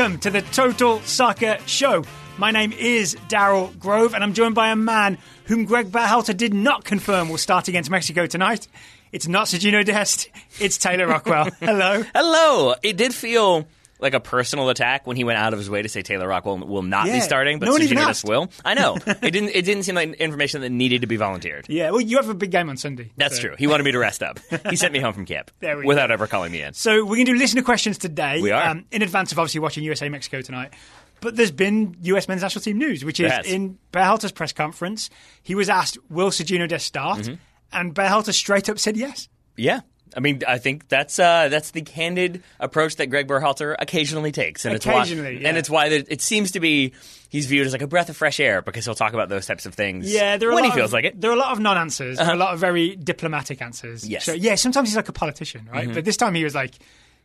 welcome to the Total Soccer Show. My name is Daryl Grove, and I'm joined by a man whom Greg Berhalter did not confirm will start against Mexico tonight. It's not Serginho Dest, it's Taylor Rockwell. Hello. Hello. It did feel like a personal attack when he went out of his way to say Taylor Rockwell will not Yeah. be starting, but No one even Sergio asked. Will. I know. it didn't. It didn't seem like information that needed to be volunteered. Yeah, well, you have a big game on Sunday. That's so- true. He wanted me to rest up. He sent me home from camp without go. ever calling me in. So we're going to do listener questions today. um, We are. in advance of obviously watching USA Mexico tonight. But there's been US men's national team news, which is in Berhalter's press conference. He was asked, "Will Serginho Dest start?" Mm-hmm. And Berhalter straight up said yes. Yeah. I mean, I think that's uh, that's the candid approach that Greg Berhalter occasionally takes, and Occasionally, it's why, yeah. and it's why it seems to be he's viewed as like a breath of fresh air because he'll talk about those types of things. Yeah, there are when he feels of, like it. Uh-huh. There are a lot of non-answers. Are a lot of very diplomatic answers. Yes. Mm-hmm. So yeah, sometimes he's like a politician, right? But this time he was like,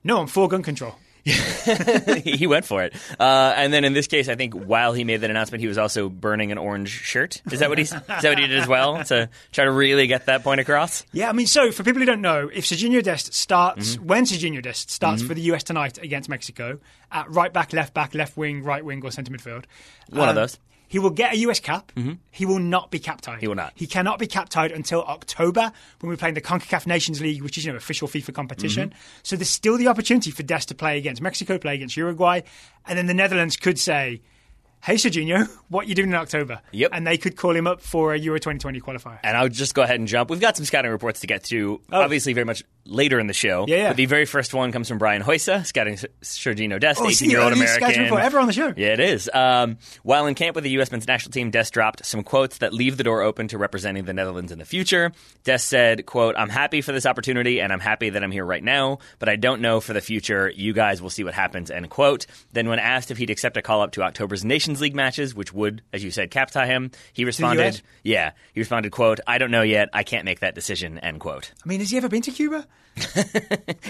"No, I'm for gun control." he went for it. Uh, and then in this case, I think while he made that announcement, he was also burning an orange shirt. Is that what he's? is that what he did as well to try to really get that point across? Yeah, I mean, so for people who don't know, if Serginho Dest starts, Mm-hmm. when Serginho Dest starts for the US tonight against Mexico, at right back, left back, left wing, right wing, or centre midfield, One of um, those. He will get a US cap. He will not be cap tied. He will not. He cannot be cap tied until October when we're playing the CONCACAF Nations League, which is you know official FIFA competition. Mm-hmm. So there's still the opportunity for Dest to play against Mexico, play against Uruguay, and then the Netherlands could say, "Hey, Serginho, what you doing in October?" Yep. And they could call him up for a Euro 2020 qualifier. And I'll just go ahead and jump. We've got some scouting reports to get to, obviously very much later in the show. Oh. Yeah, yeah. But the very first one comes from Brian Hoysa, scouting Serginho Dest, Oh, it's the 18-year-old earliest scouting American. report ever on the show. Yeah, it is. Um, while in camp with the U.S. men's national team, Dest dropped some quotes that leave the door open to representing the Netherlands in the future. Dest said, quote, I'm happy for this opportunity and I'm happy that I'm here right now, but I don't know for the future. You guys will see what happens, end quote. Then when asked if he'd accept a call up to October's Nations League matches, which would, as you said, cap tie him, he responded, yeah, he responded, quote, I don't know yet. I can't make that decision, end quote. I mean, has he ever been to Cuba?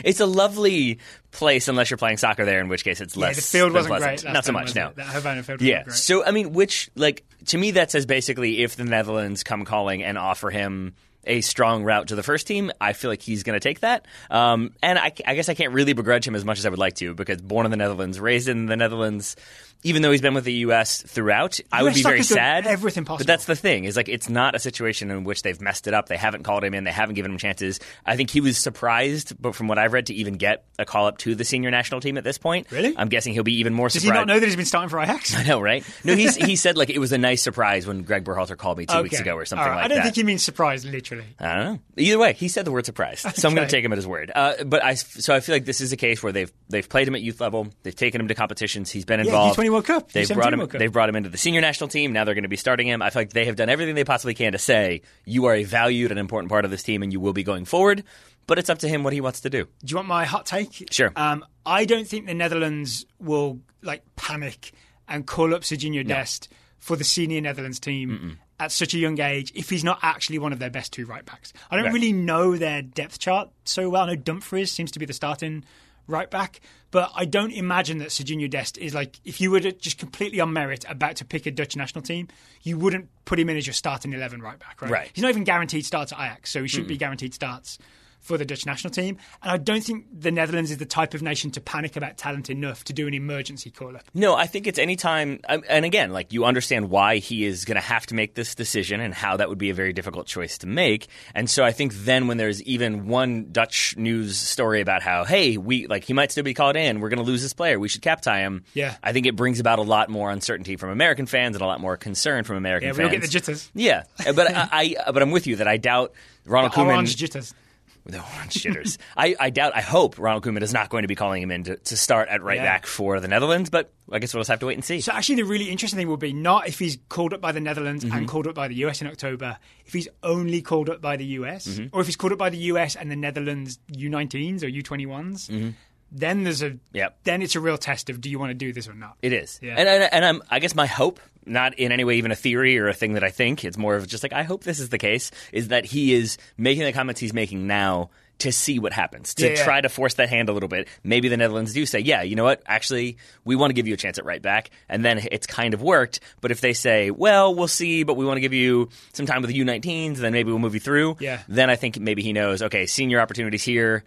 It's a lovely place unless you're playing soccer there, in which case it's Yeah, less. the field wasn't pleasant. great. Not so much, no. it? That Havana field Yeah. So I mean, which like to me that says basically if the Netherlands come calling and offer him a strong route to the first team, I feel like he's going to take that. Um, and I, I guess I can't really begrudge him as much as I would like to because born in the Netherlands, raised in the Netherlands. Even though he's been with the U.S. throughout, I would be very sad. everything possible. But that's the thing is like it's not a situation in which they've messed it up. They haven't called him in. They haven't given him chances. I think he was surprised, but from what I've read, to even get a call up to the senior national team at this point. Really? I'm guessing he'll be even more Does he surprised. not know that he's been starting for Ajax? I know, right? No, he's, he said like it was a nice surprise when Greg Berhalter called me two weeks ago or something right. like that. I don't that. think he means surprised, literally. I don't know. Either way, he said the word surprise, so I'm going to take him at his word. Uh, but I, so I feel like this is a case where they've they've played him at youth level, they've taken him to competitions, he's been involved. U20 World Cup, They've U17 brought him. They've brought him into the senior national team. Now they're going to be starting him. I feel like they have done everything they possibly can to say you are a valued and important part of this team, and you will be going forward. But it's up to him what he wants to do. Do you want my hot take? Sure. Um, I don't think the Netherlands will like panic and call up Serginho Dest for the senior Netherlands team at such a young age if he's not actually one of their best two right backs. I don't Right. really know their depth chart so well. I know Dumfries seems to be the starting right back, but I don't imagine that Serginho Dest is like if you were to just completely on merit about to pick a Dutch national team, you wouldn't put him in as your starting eleven right back, right? Right. He's not even guaranteed starts at Ajax, so he should be guaranteed starts for the Dutch national team. And I don't think the Netherlands is the type of nation to panic about talent enough to do an emergency call up. No, I think it's any time, um, and again, like you understand why he is going to have to make this decision and how that would be a very difficult choice to make. And so I think then when there's even one Dutch news story about how, hey, we like he might still be called in, we're going to lose this player, we should cap tie him. Yeah. I think it brings about a lot more uncertainty from American fans and a lot more concern from American Yeah, fans. Yeah, we'll get the jitters. Yeah, but I, I, but I'm with you that I doubt Ronald Koeman. The orange shitters. I, I doubt. I hope Ronald Koeman is not going to be calling him in to, to start at right Yeah. back for the Netherlands. But I guess we'll just have to wait and see. So actually, the really interesting thing will be not if he's called up by the Netherlands Mm-hmm. and called up by the US in October. If he's only called up by the US, Mm-hmm. or if he's called up by the US and the Netherlands U19s or U21s, then there's a Mm-hmm. Yep. then it's a real test of do you want to do this or not. It is, Yeah. and, and and I'm I guess my hope, not in any way even a theory or a thing that I think, it's more of just like I hope this is the case, is that he is making the comments he's making now to see what happens, to Yeah, yeah. try to force that hand a little bit. Maybe the Netherlands do say, yeah, you know what, actually, we want to give you a chance at right back, and then it's kind of worked. But if they say, well, we'll see, but we want to give you some time with the U19s, then maybe we'll move you through. Yeah. Then I think maybe he knows, okay, senior opportunities here.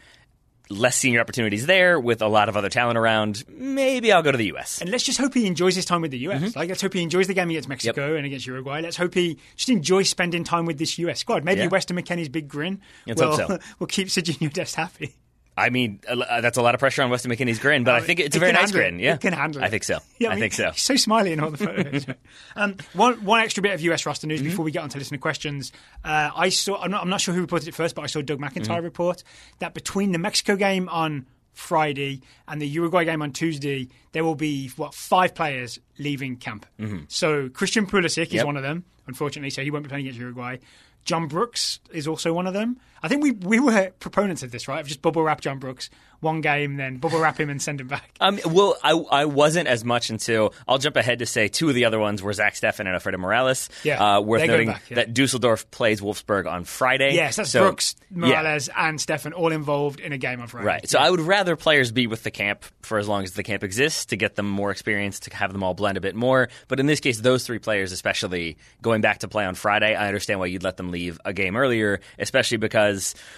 Less senior opportunities there with a lot of other talent around, maybe I'll go to the U.S. And let's just hope he enjoys his time with the US. Mm-hmm. Like, let's hope he enjoys the game against Mexico and against Uruguay. Let's hope he just enjoys spending time with this US squad. Maybe Yeah. Weston McKennie's big grin Let's will, so. will keep Serginho Dest happy. I mean, uh, that's a lot of pressure on Weston McKennie's grin, but I think it's a very nice it. grin. Yeah, It can handle it. I think so. Yeah, I, mean, think so. He's so smiley in all the photos. um, one one extra bit of US roster news Mm-hmm. before we get on to listener questions. Uh, I saw. I'm not, I'm not sure who reported it first, but I saw Doug McIntyre Mm-hmm. report that between the Mexico game on Friday and the Uruguay game on Tuesday, there will be what five players leaving camp. So Christian Pulisic is Mm-hmm. One of them, unfortunately. So he won't be playing against Uruguay. John Brooks is also one of them. I think we we were proponents of this, right? Of just bubble wrap John Brooks one game, then bubble wrap him and send him back. Um, well, I, I wasn't as much until I'll jump ahead to say two of the other ones were Zach Steffen and Alfredo Morales. Yeah, uh, worth noting back, yeah. that Dusseldorf plays Wolfsburg on Friday. Yes, that's So- Brooks, yeah. Morales, and Steffen all involved in a game on Friday. Right. So I would rather players be with the camp for as long as the camp exists to get them more experience, to have them all blend a bit more. But in this case, those three players, especially going back to play on Friday, I understand why you'd let them leave a game earlier, especially because,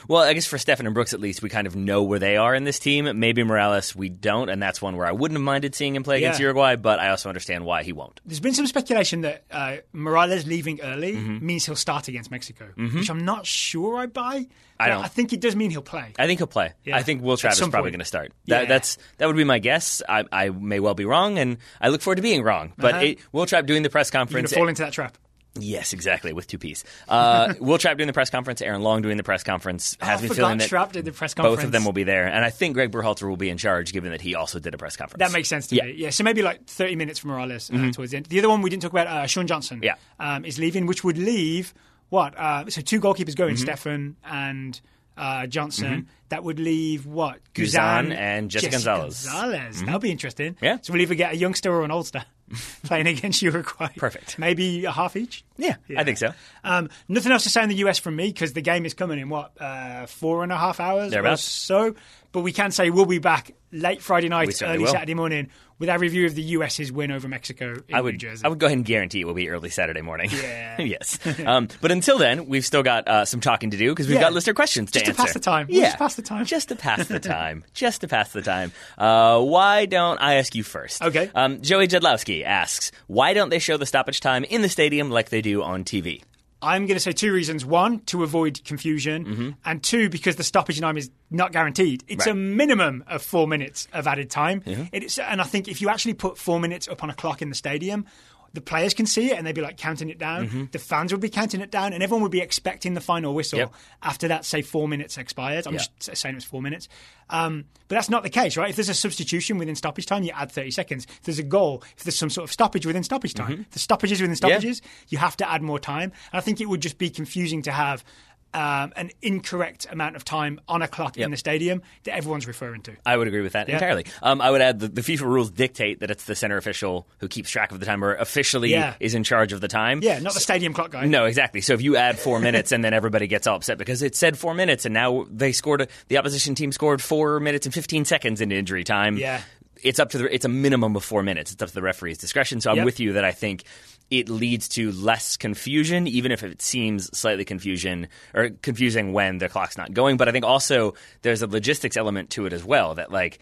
well, I guess for Steffen and Brooks at least, we kind of know where they are in this team. Maybe Morales, we don't, and that's one where I wouldn't have minded seeing him play against Yeah. Uruguay, but I also understand why he won't. There's been some speculation that uh, Morales leaving early Mm-hmm. means he'll start against Mexico, which I'm not sure I buy. I don't. I think it does mean he'll play. I think he'll play. Yeah. I think Will Trapp is probably going to start. That, Yeah. That's that would be my guess. I, I may well be wrong, and I look forward to being wrong. But Uh-huh. it, Will Trapp doing the press conference. to fall into that trap. Yes, exactly, with two P's. Uh, Will Trapp doing the press conference, Aaron Long doing the press conference has Oh, I me forgot feeling that Trapp did the press conference. both of them will be there, and I think Greg Berhalter will be in charge, given that he also did a press conference. That makes sense to Yeah. Mm-hmm. me. Yeah, so maybe like 30 minutes for Morales uh, towards the end. The other one we didn't talk about, uh, Sean Johnson, Yeah. um, is leaving, which would leave what? Uh, so two goalkeepers going, Mm-hmm. Steffen and uh, Johnson. That would leave what? Guzan and Jesse Gonzalez. Gonzalez. That'll be interesting. Yeah. So we'll either get a youngster or an oldster playing against Uruguay. Perfect. Maybe a half each. Yeah, I think so. Um, nothing else to say in the US from me because the game is coming in what uh, four and a half hours or so. But we can say we'll be back late Friday night, early will. Saturday morning with our review of the US's win over Mexico in I would, New Jersey. I would go ahead and guarantee it will be early Saturday morning. Yeah. yes. Um, but until then, we've still got uh, some talking to do because we've Yeah. got listener questions Just to to pass the time. We'll Yeah, just pass the time. Just to pass the time. just to pass the time. Uh, why don't I ask you first? Okay. Um, Joey Jedlowski asks, why don't they show the stoppage time in the stadium like they do on TV? I'm going to say two reasons. One, to avoid confusion, and two, because the stoppage time is not guaranteed. It's a Mm-hmm. Minimum of four minutes of added time. It's, and I think if you actually put four minutes up on a clock in the stadium, the players can see it and they'd be like counting it down. Mm-hmm. The fans would be counting it down, and everyone would be expecting the final whistle Yep. after that, say, four minutes expired. I'm Yeah. just saying it was four minutes. Um, but that's not the case, right? If there's a substitution within stoppage time, you add 30 seconds. If there's a goal, if there's some sort of stoppage within stoppage time, Mm-hmm. the stoppages within stoppages, you have to add more time. And I think it would just be confusing to have um, an incorrect amount of time on a clock in the stadium that everyone's referring to. I would agree with that Yeah. entirely. Um, I would add the, the FIFA rules dictate that it's the center official who keeps track of the time or officially Yeah. is in charge of the time. Yeah, not the stadium clock guy. No, exactly. So if you add four minutes and then everybody gets all upset because it said four minutes and now they scored, a, the opposition team scored four minutes and 15 seconds into injury time. Yeah. It's up to the, it's a minimum of four minutes. It's up to the referee's discretion. So I'm Yep. with you that I think it leads to less confusion, even if it seems slightly confusion or confusing when the clock's not going. But I think also there's a logistics element to it as well that like,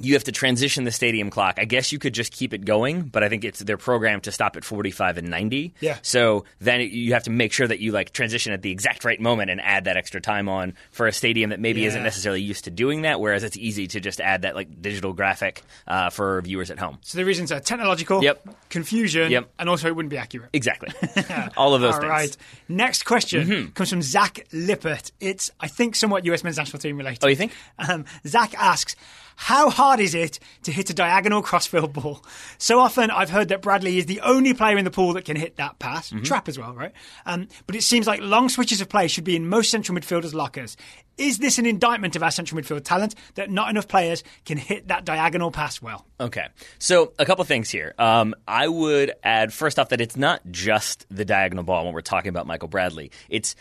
you have to transition the stadium clock. I guess you could just keep it going, but I think it's they're programmed to stop at 45 and 90. Yeah. So then you have to make sure that you like transition at the exact right moment and add that extra time on for a stadium that maybe isn't necessarily used to doing that. Whereas it's easy to just add that like digital graphic uh, for viewers at home. So the reasons are technological, Yep. confusion, Yep. and also it wouldn't be accurate. Exactly. All of those All things. right. Next question Mm-hmm. comes from Zach Lippert. It's, I think, somewhat US men's national team related. Oh, you think? Um, Zach asks, how hard is it to hit a diagonal crossfield ball? So often I've heard that Bradley is the only player in the pool that can hit that pass. Mm-hmm. Trapp as well, right? Um, but it seems like long switches of play should be in most central midfielders' lockers. Is this an indictment of our central midfield talent that not enough players can hit that diagonal pass well? Okay. So a couple things here. Um, I would add first off that it's not just the diagonal ball when we're talking about Michael Bradley. It's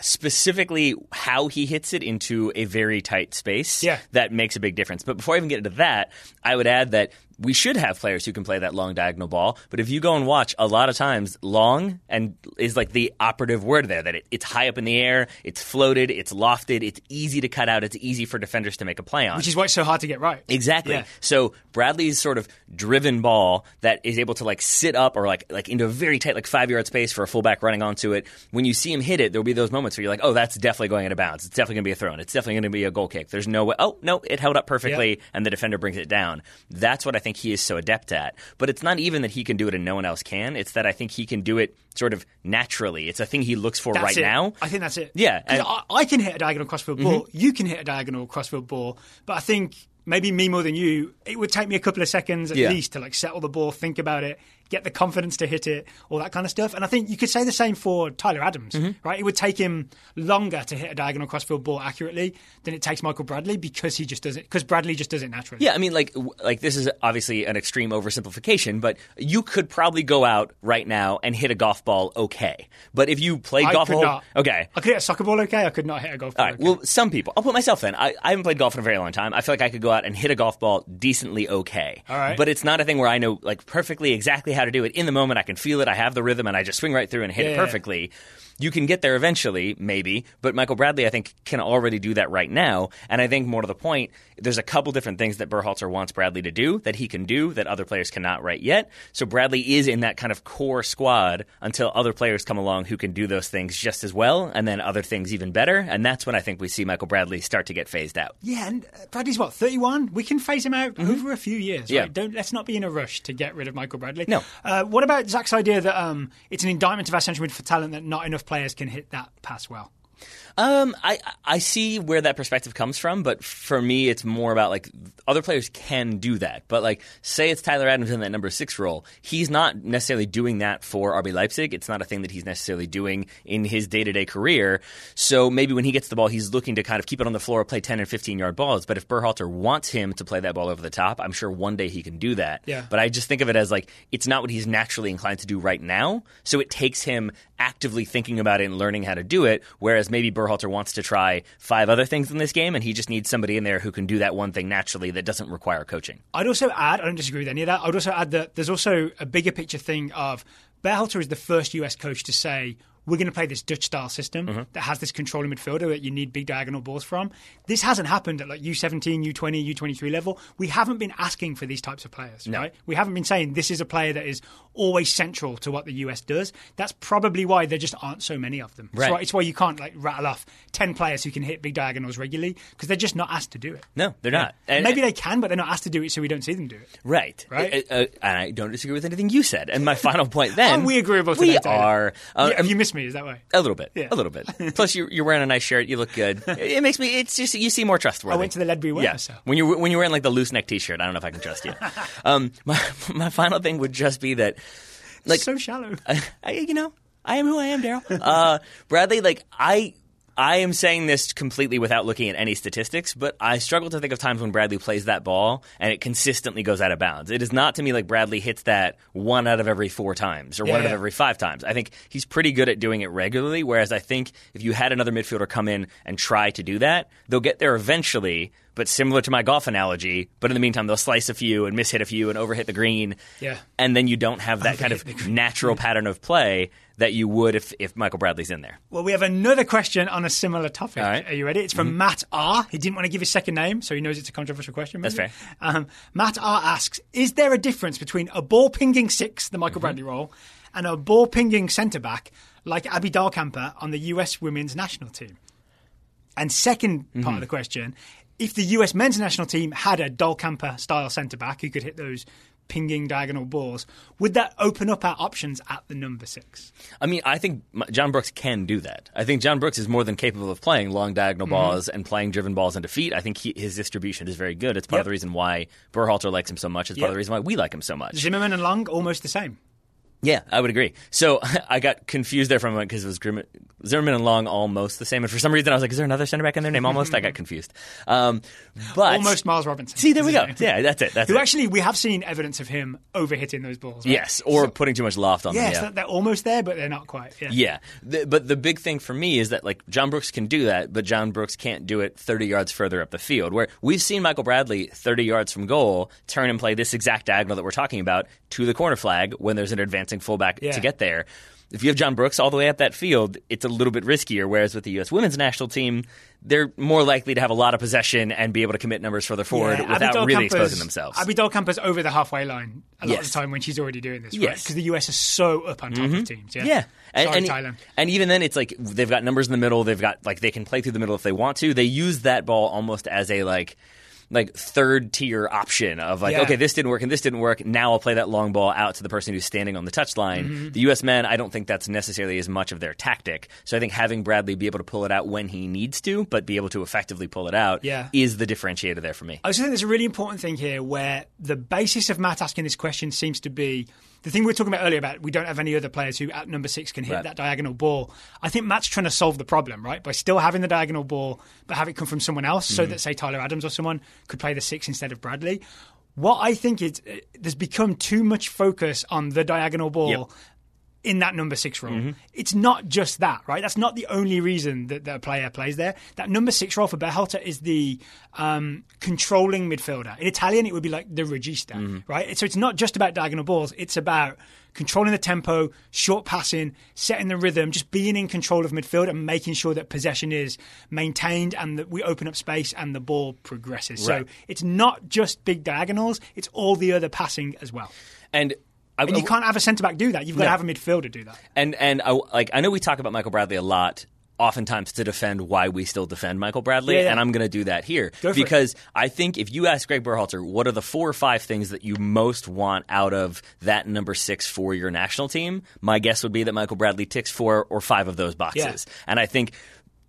specifically how he hits it into a very tight space Yeah. that makes a big difference. But before I even get into that, I would add that we should have players who can play that long diagonal ball. But if you go and watch, a lot of times long and is like the operative word there that it, it's high up in the air, it's floated, it's lofted, it's easy to cut out, it's easy for defenders to make a play on. Which is why it's so hard to get right. Exactly. Yeah. So Bradley's sort of driven ball that is able to like sit up or like like into a very tight like five yard space for a fullback running onto it. When you see him hit it, there'll be those moments where you're like, oh, that's definitely going out of bounds. It's definitely going to be a throw. in. It's definitely going to be a goal kick. There's no way. Oh no, it held up perfectly, Yeah. and the defender brings it down. That's what I think he is so adept at. But it's not even that he can do it and no one else can. It's that I think he can do it sort of naturally. It's a thing he looks for That's right it. now. I think that's it. Yeah. and- Mm-hmm. I, I can hit a diagonal crossfield ball. You can hit a diagonal crossfield ball. But I think maybe me more than you, it would take me a couple of seconds at Yeah. least to like settle the ball, think about it, get the confidence to hit it, all that kind of stuff. And I think you could say the same for Tyler Adams, Mm-hmm. right? It would take him longer to hit a diagonal crossfield ball accurately than it takes Michael Bradley because he just does it. Because Bradley just does it naturally. Yeah, I mean, like, like this is obviously an extreme oversimplification, but you could probably go out right now and hit a golf ball okay. But if you play I golf, could a whole- not. okay, I could hit a soccer ball okay. I could not hit a golf ball. all right. okay. Well, some people. I'll put myself in. I, I haven't played golf in a very long time. I feel like I could go out and hit a golf ball decently okay. All right. But it's not a thing where I know like perfectly exactly how to do it in the moment. I can feel it. I have the rhythm, and I just swing right through and hit Yeah, it perfectly. yeah. You can get there eventually, maybe, but Michael Bradley, I think, can already do that right now. And I think more to the point, there's a couple different things that Berhalter wants Bradley to do that he can do that other players cannot right yet. So Bradley is in that kind of core squad until other players come along who can do those things just as well, and then other things even better. And that's when I think we see Michael Bradley start to get phased out. Yeah, and uh, Bradley's what thirty one. We can phase him out over a few years. Mm-hmm. Yeah. Right? Don't let's not be in a rush to get rid of Michael Bradley. No. Uh, what about Zach's idea that um, it's an indictment of our central mid for talent that not enough players can hit that pass well? Um, I I see where that perspective comes from, but for me, it's more about like other players can do that. But like, say it's Tyler Adams in that number six role, he's not necessarily doing that for RB Leipzig. It's not a thing that he's necessarily doing in his day to day career. So maybe when he gets the ball, he's looking to kind of keep it on the floor, play ten and fifteen yard balls. But if Berhalter wants him to play that ball over the top, I'm sure one day he can do that. Yeah. But I just think of it as like it's not what he's naturally inclined to do right now. So it takes him actively thinking about it and learning how to do it. Whereas maybe Berhalter wants to try five other things in this game, and he just needs somebody in there who can do that one thing naturally that doesn't require coaching. I'd also add, I don't disagree with any of that. I'd also add that there's also a bigger picture thing of Berhalter is the first US coach to say we're going to play this Dutch style system Mm-hmm. that has this controlling midfielder that you need big diagonal balls from. This hasn't happened at like U17, U20, U23 level. We haven't been asking for these types of players, right? We haven't been saying this is a player that is always central to what the US does. That's probably why there just aren't so many of them. It's Right. why- It's why you can't like rattle off 10 players who can hit big diagonals regularly because they're just not asked to do it. No, they're not. And- Maybe they can, but they're not asked to do it, so we don't see them do it. Right. Right? Uh, uh, and I don't disagree with anything you said. And my final point then. We agreeable We today, Taylor? are. Uh, Yeah, have you missed me? Is that way? a little bit. Yeah. A little bit. Plus, you're, you're wearing a nice shirt. You look good. It makes me. It's just you seem more trustworthy. I went to the Ledbury Yeah. so. When you when you're wearing like the loose neck T-shirt, I don't know if I can trust you. um, my my final thing would just be that, like, so shallow. I, you know, I am who I am, Daryl. Uh, Bradley, like I. I am saying this completely without looking at any statistics, but I struggle to think of times when Bradley plays that ball and it consistently goes out of bounds. It is not to me like Bradley hits that one out of every four times or one out of every five times. I think he's pretty good at doing it regularly, whereas I think if you had another midfielder come in and try to do that, they'll get there eventually, but similar to my golf analogy, but in the meantime, they'll slice a few and miss hit a few and overhit the green. Yeah. And then you don't have that kind of natural pattern of play that you would if, if Michael Bradley's in there. Well, we have another question on a similar topic. All right. Mm-hmm. Are you ready? It's from Matt R. He didn't want to give his second name, so he knows it's a controversial question. That's fair. Um, Matt R. asks Is there a difference between a ball pinging six, the Mm-hmm. Michael Bradley role, and a ball pinging centre back like Abby Dahlkemper on the US women's national team? And second part Mm-hmm. of the question if the US men's national team had a Dahlkemper style centre back who could hit those pinging diagonal balls, would that open up our options at the number six? I mean, I think John Brooks can do that. I think John Brooks is more than capable of playing long diagonal mm-hmm. balls and playing driven balls into feet. I think he, his distribution is very good. It's part of the reason why Berhalter likes him so much. It's part Yep. of the reason why we like him so much. Zimmerman and Long almost the same. Yeah, I would agree. So I got confused there for a moment because it was Grim- Zimmerman and Long almost the same, and for some reason I was like, "Is there another center back in their name?" Almost, I got confused. Um, but Almost Miles Robinson. See, there we go. Yeah, that's it. That's Who it. actually we have seen evidence of him over hitting those balls. Right? yes, or putting too much loft on Yes, them. Yeah. they're almost there, but they're not quite. Yeah. Yeah, the, but the big thing for me is that like John Brooks can do that, but John Brooks can't do it 30 yards further up the field. Where we've seen Michael Bradley 30 yards from goal turn and play this exact diagonal that we're talking about to the corner flag when there's an advancing fullback Yeah. to get there. If you have John Brooks all the way up that field, it's a little bit riskier. Whereas with the U.S. women's national team, they're more likely to have a lot of possession and be able to commit numbers further forward Yeah, without really exposing themselves. Abby Dahlkemper's over the halfway line a lot Yes. of the time when she's already doing this, right? Yes. Because the US is so up on top of mm-hmm. teams. Yeah. Yeah. And, Sorry, and, Thailand. and even then, it's like they've got numbers in the middle. They've got like they can play through the middle if they want to. They use that ball almost as a like like third tier option of like Yeah. okay this didn't work and this didn't work now I'll play that long ball out to the person who's standing on the touchline. Mm-hmm. The U.S. men I don't think that's necessarily as much of their tactic. So I think having Bradley be able to pull it out when he needs to, but be able to effectively pull it out, Yeah. is the differentiator there for me. I also think there's a really important thing here where the basis of Matt asking this question seems to be the thing we were talking about earlier about we don't have any other players who at number six can hit Right. that diagonal ball. I think Matt's trying to solve the problem, right? By still having the diagonal ball, but have it come from someone else so that, say, Tyler Adams or someone could play the six instead of Bradley. What I think is uh, there's become too much focus on the diagonal ball Yep. In that number six role. Mm-hmm. It's not just that, right? That's not the only reason that, that a player plays there. That number six role for Berhalter is the um, controlling midfielder. In Italian, it would be like the regista, Mm-hmm. right? So it's not just about diagonal balls. It's about controlling the tempo, short passing, setting the rhythm, just being in control of midfield and making sure that possession is maintained and that we open up space and the ball progresses. Right. So it's not just big diagonals; it's all the other passing as well. And I, And you can't have a centre back do that. You've got to have a midfielder do that. And and I, like I know we talk about Michael Bradley a lot, oftentimes to defend why we still defend Michael Bradley, Yeah, yeah. and I'm going to do that here Go for it. because I think if you ask Greg Berhalter, what are the four or five things that you most want out of that number six for your national team, my guess would be that Michael Bradley ticks four or five of those boxes, and I think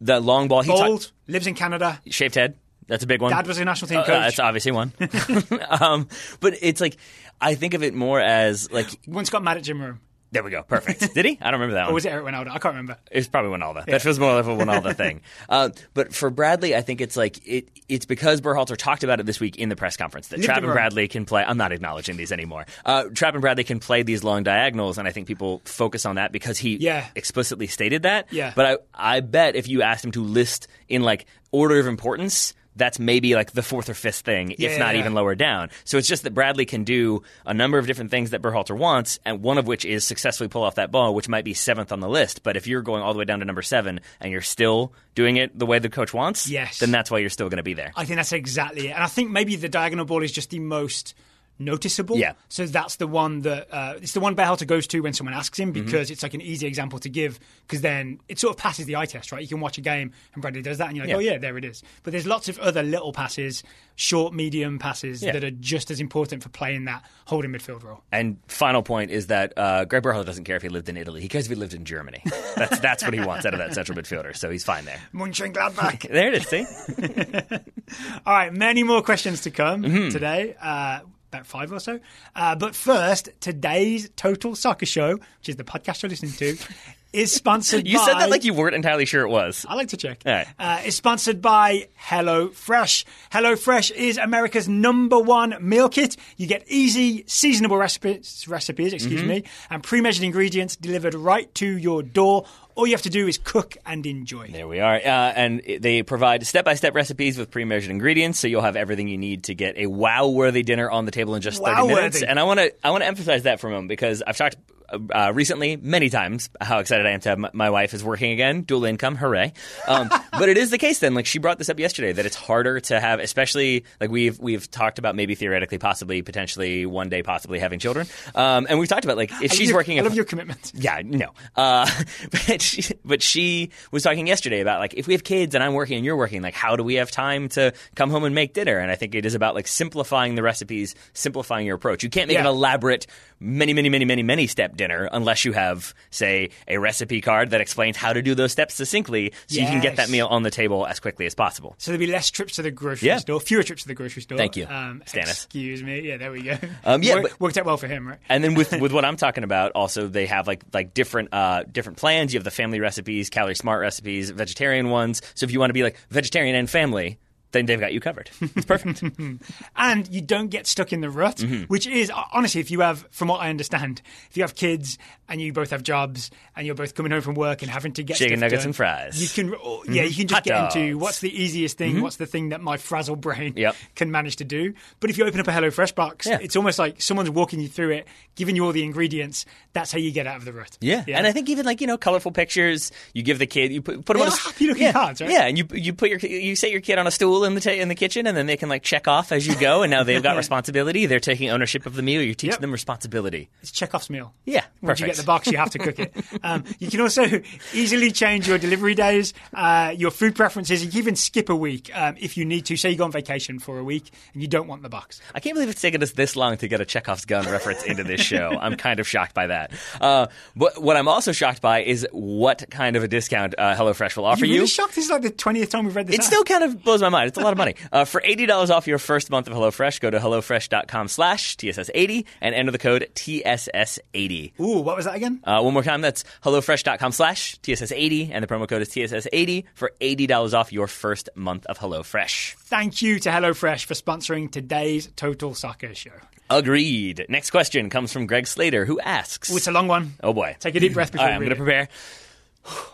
the long ball he Bold, talked lives in Canada. shaved head. That's a big one. Dad was a national team Uh, coach. that's obviously one. um, but it's like I think of it more as like Once got mad at Jim Rome. there we go, perfect. Did he? I don't remember that one. Or was it Eric Ronaldo? I can't remember. It's probably Wynalda. That feels more like a Wynalda thing. Uh, but for Bradley, I think it's like it, it's because Berhalter talked about it this week in the press conference that Lived Trapp and Bradley can play. I'm not acknowledging these anymore. Uh, Trapp and Bradley can play these long diagonals, and I think people focus on that because he Yeah. explicitly stated that. Yeah. But I, I bet if you asked him to list in like order of importance. That's maybe like the fourth or fifth thing, if Yeah, not yeah. even lower down. So it's just that Bradley can do a number of different things that Berhalter wants, and one of which is successfully pull off that ball, which might be seventh on the list. But if you're going all the way down to number seven and you're still doing it the way the coach wants, Yes. then that's why you're still going to be there. I think that's exactly it. And I think maybe the diagonal ball is just the most noticeable. Yeah. So that's the one that uh, it's the one Berhalter goes to when someone asks him Mm-hmm. because it's like an easy example to give because then it sort of passes the eye test, right? You can watch a game and Bradley does that and you're like, Yeah. oh yeah, there it is. But there's lots of other little passes, short, medium passes Yeah. that are just as important for playing that holding midfield role. And final point is that uh, Greg Berhalter doesn't care if he lived in Italy. He cares if he lived in Germany. That's that's what he wants out of that central midfielder. So he's fine there. Mönchengladbach. There it is. See, All right, many more questions to come Mm-hmm. today. Uh, about five or so. Uh, but first, today's Total Soccer Show, which is the podcast you're listening to, is sponsored you by. said that like you weren't entirely sure it was. I like to check. Right. Uh, it's sponsored by HelloFresh. HelloFresh is America's number one meal kit. You get easy, seasonable recipes, recipes excuse Mm-hmm. me, and pre-measured ingredients delivered right to your door. All you have to do is cook and enjoy. There we are. Uh, and they provide step by step recipes with pre measured ingredients, so you'll have everything you need to get a wow worthy dinner on the table in just 30 Wow-worthy. minutes. And I want to I want to emphasize that for a moment because I've talked uh, recently many times how excited I am to have my, my wife is working again, dual income, hooray! Um, but it is the case then. Like she brought this up yesterday that it's harder to have, especially like we've we've talked about maybe theoretically, possibly, potentially one day, possibly having children. Um, and we've talked about like if I she's your- working. I at- love your commitment. yeah, no. Uh, but, she, but she was talking yesterday about like if we have kids and I'm working and you're working, like how do we have time to come home and make dinner? And I think it is about like simplifying the recipes, simplifying your approach. You can't make an elaborate, many, many, many, many, many step dinner unless you have, say, a recipe card that explains how to do those steps succinctly so you can get that meal on the table as quickly as possible. So there'll be less trips to the grocery Yeah. store, fewer trips to the grocery store. Thank you, um, Stannis. Excuse me. Yeah, there we go. Um, yeah, Work- but- worked out well for him, right? And then with with what I'm talking about, also they have like like different uh, different plans. You have the family recipes, calorie smart recipes, vegetarian ones. So if you want to be like vegetarian and family, then they've got you covered. It's perfect. and you don't get stuck in the rut, Mm-hmm. which is honestly, if you have, from what I understand, if you have kids and you both have jobs and you're both coming home from work and having to get Chicken nuggets done, and fries. Mm-hmm. you can, oh, yeah, you can just Hot get into dogs. Mm-hmm. what's the easiest thing, what's the thing that my frazzle brain Yep. can manage to do. But if you open up a HelloFresh box, Yeah. it's almost like someone's walking you through it, giving you all the ingredients. That's how you get out of the rut. Yeah. and I think even like you know colorful pictures. You give the kid, you put, put them They on a are s- happy-looking yeah, cards, right? Yeah, and you you put your you set your kid on a stool in the ta- in the kitchen, and then they can like check off as you go, and now they've got responsibility. They're taking ownership of the meal. You're teaching Yep. them responsibility. It's Chekhov's meal. Yeah, Once you get perfect. The box, you have to cook it. Um, you can also easily change your delivery days, uh, your food preferences. You can even skip a week um, if you need to. Say you go on vacation for a week and you don't want the box. I can't believe it's taken us this long to get a Chekhov's gun reference into this show. I'm kind of shocked by that. Uh, but what I'm also shocked by is what kind of a discount uh, HelloFresh will offer you. really shocked. This is like the twentieth time we've read this. It out. still kind of blows my mind. It's a lot of money. Uh, for $80 off your first month of HelloFresh, go to HelloFresh.com slash TSS80 and enter the code TSS80. Ooh, what was that again? Uh, one more time, that's HelloFresh.com slash TSS80 and the promo code is TSS80 for $80 off your first month of HelloFresh. Thank you to HelloFresh for sponsoring today's Total Soccer show. Agreed. Next question comes from Greg Slater, who asks... Ooh, it's a long one. Oh boy. Take a deep breath before right, I'm going to prepare.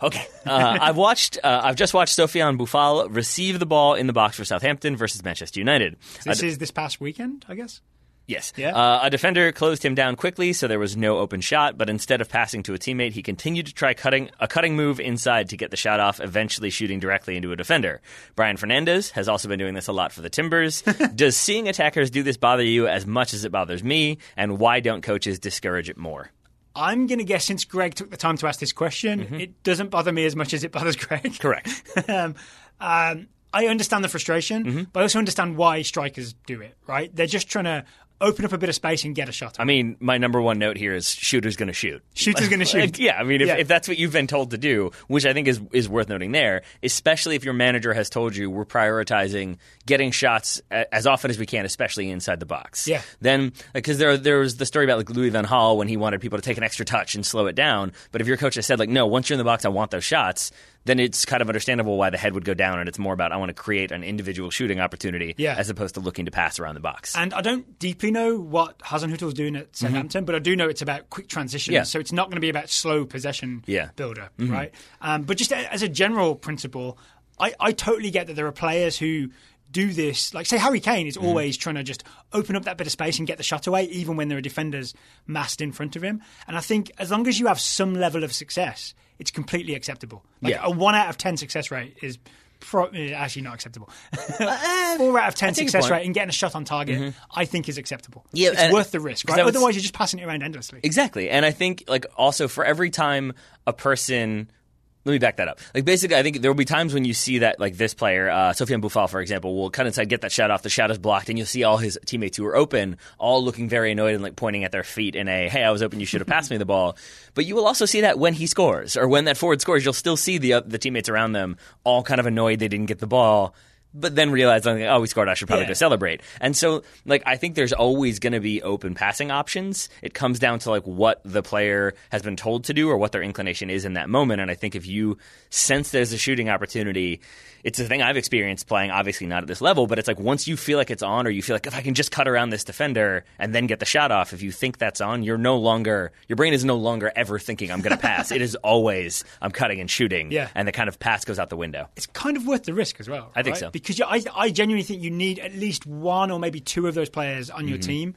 Okay. Uh, I've watched. Uh, I've just watched Sofiane Boufal receive the ball in the box for Southampton versus Manchester United. This is this past weekend, I guess. Yes. Yeah. Uh, a defender closed him down quickly, so there was no open shot. But instead of passing to a teammate, he continued to try cutting a cutting move inside to get the shot off, eventually shooting directly into a defender. Brian Fernandez has also been doing this a lot for the Timbers. Does seeing attackers do this bother you as much as it bothers me? And why don't coaches discourage it more? I'm going to guess since Greg took the time to ask this question, it doesn't bother me as much as it bothers Greg. Correct. um, um, I understand the frustration, Mm-hmm. but I also understand why strikers do it. Right? They're just trying to open up a bit of space and get a shot. I mean, my number one note here is shooter's going to shoot. Shooter's gonna shoot. Like, yeah, I mean, if, Yeah. if that's what you've been told to do, which I think is is worth noting there, especially if your manager has told you we're prioritizing getting shots a- as often as we can, especially inside the box. Yeah. Then, uh, because there there was the story about like Louis Van Gaal when he wanted people to take an extra touch and slow it down. But if your coach has said like, no, once you're in the box, I want those shots. Then it's kind of understandable why the head would go down, and it's more about I want to create an individual shooting opportunity, Yeah. as opposed to looking to pass around the box. And I don't deeply know what Hasenhüttl's doing at Southampton, but I do know it's about quick transitions. Mm-hmm. Yeah. So it's not going to be about slow possession Yeah. Mm-hmm. builder, right? Um, but just a- as a general principle, I, I totally get that there are players who do this. Like, say, Harry Kane is always trying to just open up that bit of space and get the shot away, even when there are defenders massed in front of him. And I think as long as you have some level of success, it's completely acceptable. Like, Yeah. a one out of 10 success rate is. Pro- actually not acceptable. Uh, um, Four out of ten success rate and getting a shot on target, mm-hmm. I think is acceptable. Yeah, it's worth the risk, right? Otherwise, you're just passing it around endlessly. Exactly. And I think like also for every time a person let me back that up. Like basically, I think there will be times when you see that, like this player, uh, Sofiane Boufal, for example, will cut inside, get that shot off. The shot is blocked, and you'll see all his teammates who are open, all looking very annoyed and like pointing at their feet in a "Hey, I was open. You should have passed me the ball." But you will also see that when he scores, or when that forward scores, you'll still see the uh, the teammates around them all kind of annoyed they didn't get the ball. But then realize, like, oh, we scored. I should probably Yeah. go celebrate. And so, like, I think there's always going to be open passing options. It comes down to like what the player has been told to do or what their inclination is in that moment. And I think if you sense there's a shooting opportunity, it's a thing I've experienced playing. Obviously, not at this level, but it's like once you feel like it's on, or you feel like if I can just cut around this defender and then get the shot off, if you think that's on, you're no longer your brain is no longer ever thinking I'm going to pass. it is always I'm cutting and shooting. Yeah. and the kind of pass goes out the window. It's kind of worth the risk as well. I think so. because you, I, I genuinely think you need at least one or maybe two of those players on Mm-hmm. your team.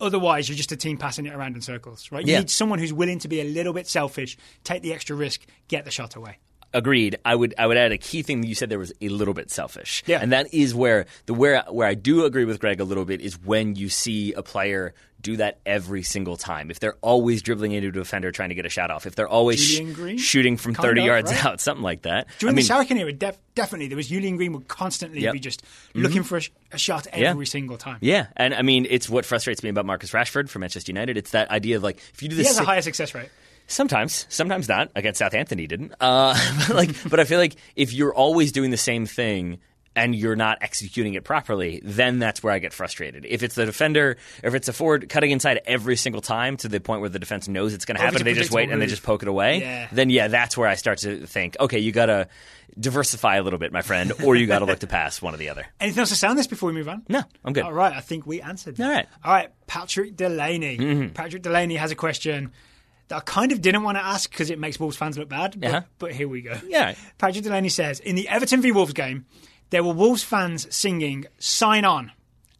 Otherwise, you're just a team passing it around in circles, right? You Yeah. need someone who's willing to be a little bit selfish, take the extra risk, get the shot away. Agreed. I would I would add a key thing that you said there was a little bit selfish. Yeah. And that is where the where where I do agree with Greg a little bit is when you see a player do that every single time. If they're always dribbling into a defender trying to get a shot off, if they're always sh- shooting from Kind 30 of, yards right? out, something like that. During I mean, the Sarachan era, def- definitely there was Julian Green would constantly Yep. be just looking mm-hmm. for a, sh- a shot Yeah. every single time. yeah, and I mean it's what frustrates me about Marcus Rashford for Manchester United. It's that idea of like if you do this. He has a higher success rate. Sometimes, sometimes not. Against Southampton, he didn't. Uh, but like, but I feel like if you're always doing the same thing and you're not executing it properly, then that's where I get frustrated. If it's the defender, if it's a forward cutting inside every single time to the point where the defense knows it's going to happen, and they just wait and they just poke it away. Yeah. Then yeah, that's where I start to think, okay, you got to diversify a little bit, my friend, or you got to look to pass one or the other. Anything else to say on this before we move on? No, I'm good. All right, I think we answered. All right. All right, Patrick Delaney. Patrick Delaney has a question that I kind of didn't want to ask because it makes Wolves fans look bad, but, Uh-huh. but here we go. Yeah. Patrick Delaney says In the Everton v Wolves game, there were Wolves fans singing Sign On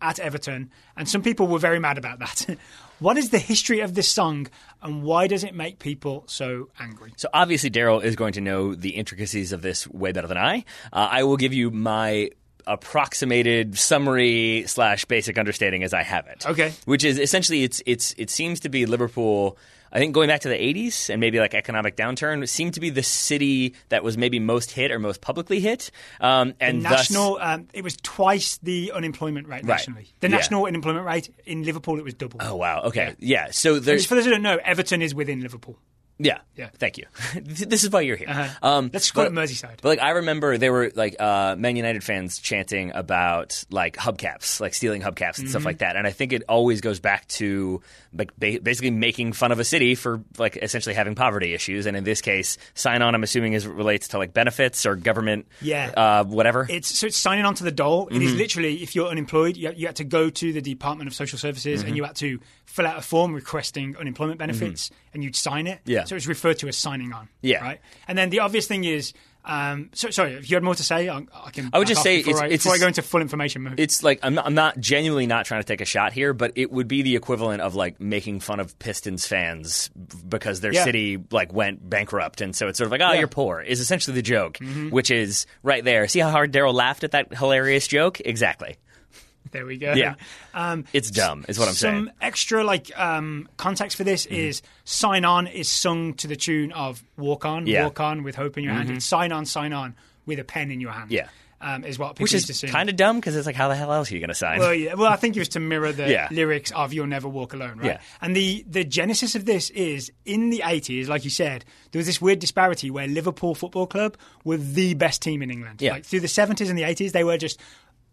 at Everton, and some people were very mad about that. what is the history of this song, and why does it make people so angry? So obviously, Daryl is going to know the intricacies of this way better than I. Uh, I will give you my approximated summary slash basic understanding as I have it. Okay. Which is essentially it's it's it seems to be Liverpool. I think going back to the 80s and maybe like economic downturn seemed to be the city that was maybe most hit or most publicly hit. Um, and thus- National, um, it was twice the unemployment rate nationally. The Yeah. national unemployment rate in Liverpool, it was double. Oh wow. Okay. Yeah. So there's for those who don't know, Everton is within Liverpool. Yeah. Yeah. Thank you. this is why you're here. Uh-huh. Um, Let's but- it Merseyside. But like I remember there were like uh, Man United fans chanting about like hubcaps, like stealing hubcaps and Mm-hmm. stuff like that. And I think it always goes back to like ba- basically making fun of a city for like essentially having poverty issues. And in this case, sign on. I'm assuming is relates to like benefits or government. Yeah. Uh, whatever. It's so it's signing on to the dole. It is Mm-hmm. literally if you're unemployed, you, you had to go to the Department of Social Services Mm-hmm. and you had to fill out a form requesting unemployment benefits, and you'd sign it. Yeah. So it's referred to as signing on. Yeah. Right. And then the obvious thing is, um, so, sorry, if you had more to say, I, I can. I would just say before, it's- I, it's before I go into full information mode. it's like I'm not, I'm not genuinely not trying to take a shot here, but it would be the equivalent of like making fun of Pistons fans because their Yeah. city like went bankrupt, and so it's sort of like, oh, Yeah. Mm-hmm. you're poor is essentially the joke, which is right there. See how hard Daryl laughed at that hilarious joke? Exactly. There we go. Yeah. Um, It's dumb, is what I'm some saying. Mm-hmm. extra like um, context for this is "Sign On" is sung to the tune of "Walk On," Yeah. Mm-hmm. "Walk On" with hope in your hand. It's "Sign On, Sign On" with a pen in your hand. Yeah. um, is what people Which used to is sing. kind of dumb because it's like, how the hell else are you going to sign? Well, yeah. Well, I think it was to mirror the Yeah. lyrics of "You'll Never Walk Alone," right? Yeah. And the the genesis of this is in the eighties, like you said, there was this weird disparity where Liverpool Football Club were the best team in England. Yeah. Like through the seventies and the eighties, they were just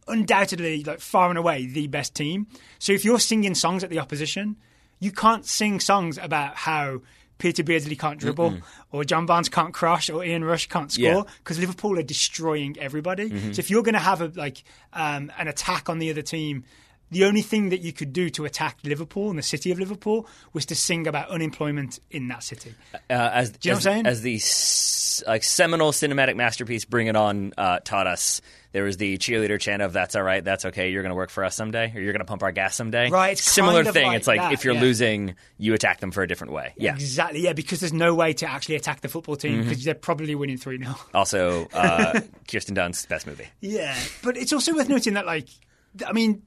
undoubtedly, like far and away, the best team. So if you're singing songs at the opposition, you can't sing songs about how. Peter Beardsley can't dribble, or John Barnes can't crush, or Ian Rush can't score because Liverpool are destroying everybody. So if you're going to have a like um, an attack on the other team, the only thing that you could do to attack Liverpool and the city of Liverpool was to sing about unemployment in that city. uh, as, you know as, what I'm saying? As the s- like seminal cinematic masterpiece, Bring It On, uh, taught us. There was the cheerleader chant of "That's all right, that's okay. You're going to work for us someday, or you're going to pump our gas someday." Right, it's Similar kind of thing. like it's like that, if you're yeah. losing, you attack them for a different way. Yeah. Exactly, yeah, because there's no way to actually attack the football team Mm-hmm. because they're probably winning 3 0. Also, uh, Kirsten Dunst's best movie. Yeah, but it's also worth noting that, like, I mean,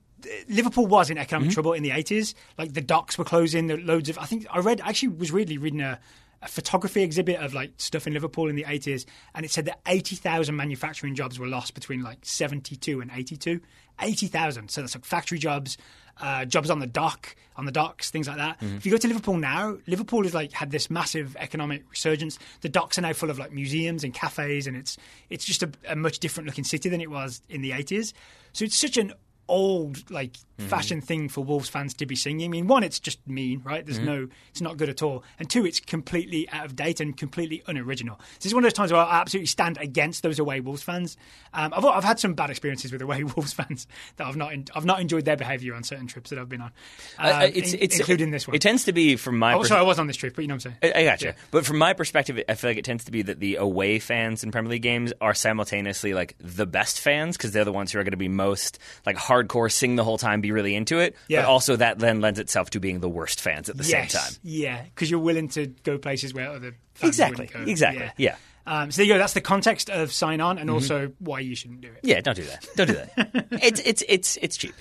Liverpool was in economic Mm-hmm. trouble in the 80s. Like, the docks were closing, there were loads of. I think I read, actually, was really reading a, a photography exhibit of, like, stuff in Liverpool in the 80s, and it said that 80,000 manufacturing jobs were lost between, like, 72 and 82. 80,000. So that's like factory jobs. Uh, jobs on the dock, on the docks, things like that. If you go to Liverpool now, Liverpool has like had this massive economic resurgence. The docks are now full of like museums and cafes, and it's it's just a, a much different looking city than it was in the eighties. So it's such an old like fashion thing for Wolves fans to be singing. I mean, one, it's just mean, right? There's no, it's not good at all, and two, it's completely out of date and completely unoriginal. This is one of those times where I absolutely stand against those away Wolves fans. Um, I've I've had some bad experiences with away Wolves fans that I've not en- I've not enjoyed their behaviour on certain trips that I've been on, um, Uh, it's, in- it's, including this one. It tends to be from my Oh, pers- sorry, I was on this trip, but you know what I'm saying. I, I gotcha. Yeah. But from my perspective, I feel like it tends to be that the away fans in Premier League games are simultaneously like the best fans because they're the ones who are going to be most like hardcore, sing the whole time, be really into it. Yeah. But also that then lends itself to being the worst fans at the yes, same time. yeah, because you're willing to go places where other fans Exactly. Exactly. Yeah. Um, so there you go. That's the context of sign on, Mm-hmm. and also why you shouldn't do it. Yeah, don't do that. Don't do that. it's it's it's it's cheap.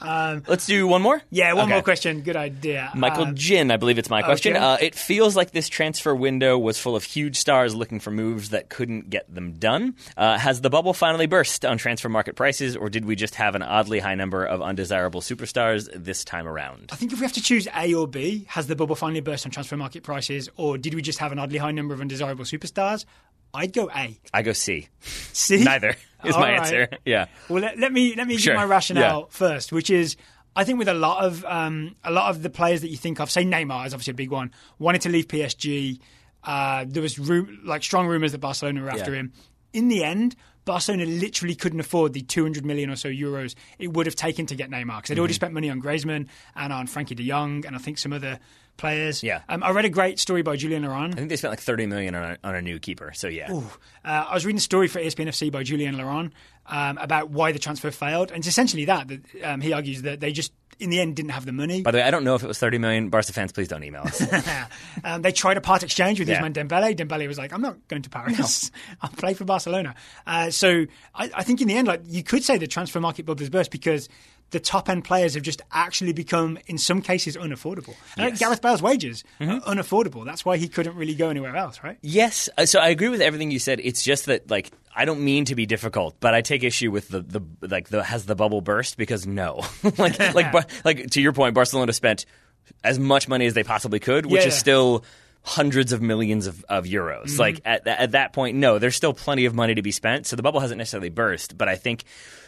Let's do one more. Um, Yeah, one Okay. more question. Good idea. Michael Um, Jin, I believe it's my question. okay. Uh, it feels like this transfer window was full of huge stars looking for moves that couldn't get them done. Uh, has the bubble finally burst on transfer market prices, or did we just have an oddly high number of undesirable superstars this time around? I think if we have to choose A or B, has the bubble finally burst on transfer market prices, or did we just have an oddly high number of undesirable superstars? I'd go A. I go C. C. Neither is All my right. answer. Yeah. Well, let, let me let me Sure. give my rationale Yeah. first, which is I think with a lot of um, a lot of the players that you think of, say Neymar is obviously a big one, wanted to leave PSG. Uh, there was ru- like strong rumors that Barcelona were after Yeah. him. In the end, Barcelona literally couldn't afford the 200 million or so euros it would have taken to get Neymar because they'd Mm-hmm. already spent money on Griezmann and on Frenkie de Jong and I think some other players. Yeah. Um, I read a great story by Julien Laurens I think they spent like thirty million on a, on a new keeper. So yeah. uh, I was reading a story for E ESPN FC by Julien Laurens um, about why the transfer failed, and it's essentially that that um, he argues that they just in the end didn't have the money. By the way, I don't know if it was thirty million. Barca fans, please don't email us. um, they tried a part exchange with Yeah. Ousmane Dembele. Dembele was like, "I'm not going to Paris. I'll play for Barcelona." Uh, so I, I think in the end, like you could say the transfer market bubble has burst because the top end players have just actually become, in some cases, unaffordable. And like Yes. Gareth Bale's wages are unaffordable. That's why he couldn't really go anywhere else, right? Yes, uh, so I agree with everything you said. It's just that like I don't mean to be difficult, but I take issue with the, the like the has the bubble burst because no, like like like to your point, Barcelona spent as much money as they possibly could, which Yeah, is yeah. still hundreds of millions of, of euros. Like at at that point, no, there's still plenty of money to be spent. So the bubble hasn't necessarily burst, but I think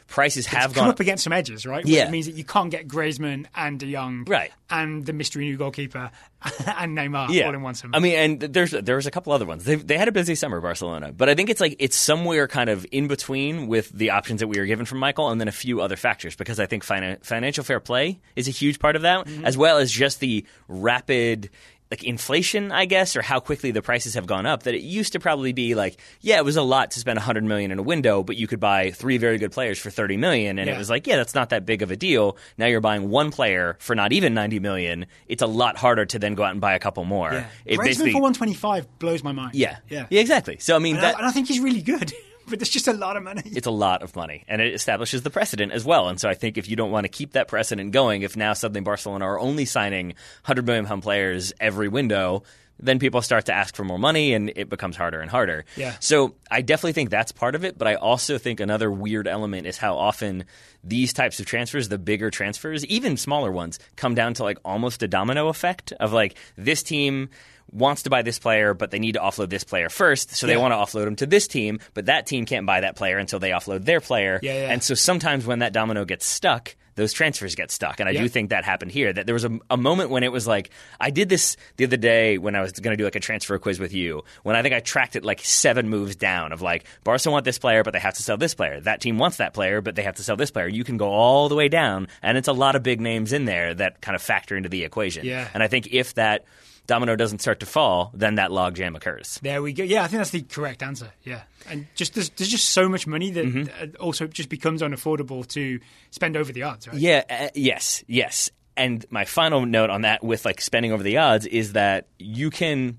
prices have come gone up against some edges, right? Yeah. It means that you can't get Griezmann and De Jong Right. and the mystery new goalkeeper and Neymar yeah. all in one summer. I mean, and there's there's a couple other ones. They they had a busy summer, Barcelona, but I think it's like it's somewhere kind of in between with the options that we were given from Michael, and then a few other factors because I think finan- financial fair play is a huge part of that, Mm-hmm. as well as just the rapid. Like inflation, I guess, or how quickly the prices have gone up. That it used to probably be like, yeah, it was a lot to spend 100 million in a window, but you could buy three very good players for 30 million, and it was like, yeah, that's not that big of a deal. Now you're buying one player for not even 90 million. It's a lot harder to then go out and buy a couple more. yeah. It basically- for 125 blows my mind. yeah. Yeah. exactly. So I mean And, that I, and I think he's really good, but it's just a lot of money. it's a lot of money and it establishes the precedent as well. And so I think if you don't want to keep that precedent going, if now suddenly Barcelona are only signing 100 million pound players every window, then people start to ask for more money and it becomes harder and harder. Yeah. So I definitely think that's part of it, but I also think another weird element is how often these types of transfers, the bigger transfers, even smaller ones, come down to like almost a domino effect of like this team wants to buy this player, but they need to offload this player first, so they want to offload him to this team, but that team can't buy that player until they offload their player. Yeah, yeah. And so sometimes when that domino gets stuck, those transfers get stuck. And I Yeah. do think that happened here. That there was a, a moment when it was like, I did this the other day when I was going to do like a transfer quiz with you, when I think I tracked it like seven moves down of like, Barca want this player, but they have to sell this player. That team wants that player, but they have to sell this player. You can go all the way down, and it's a lot of big names in there that kind of factor into the equation. Yeah. And I think if that domino doesn't start to fall, then that logjam occurs. There we go. Yeah, I think that's the correct answer. Yeah, and just there's, there's just so much money that Mm-hmm. uh, also just becomes unaffordable to spend over the odds, right? Yeah, uh, yes, yes. And my final note on that with like spending over the odds is that you can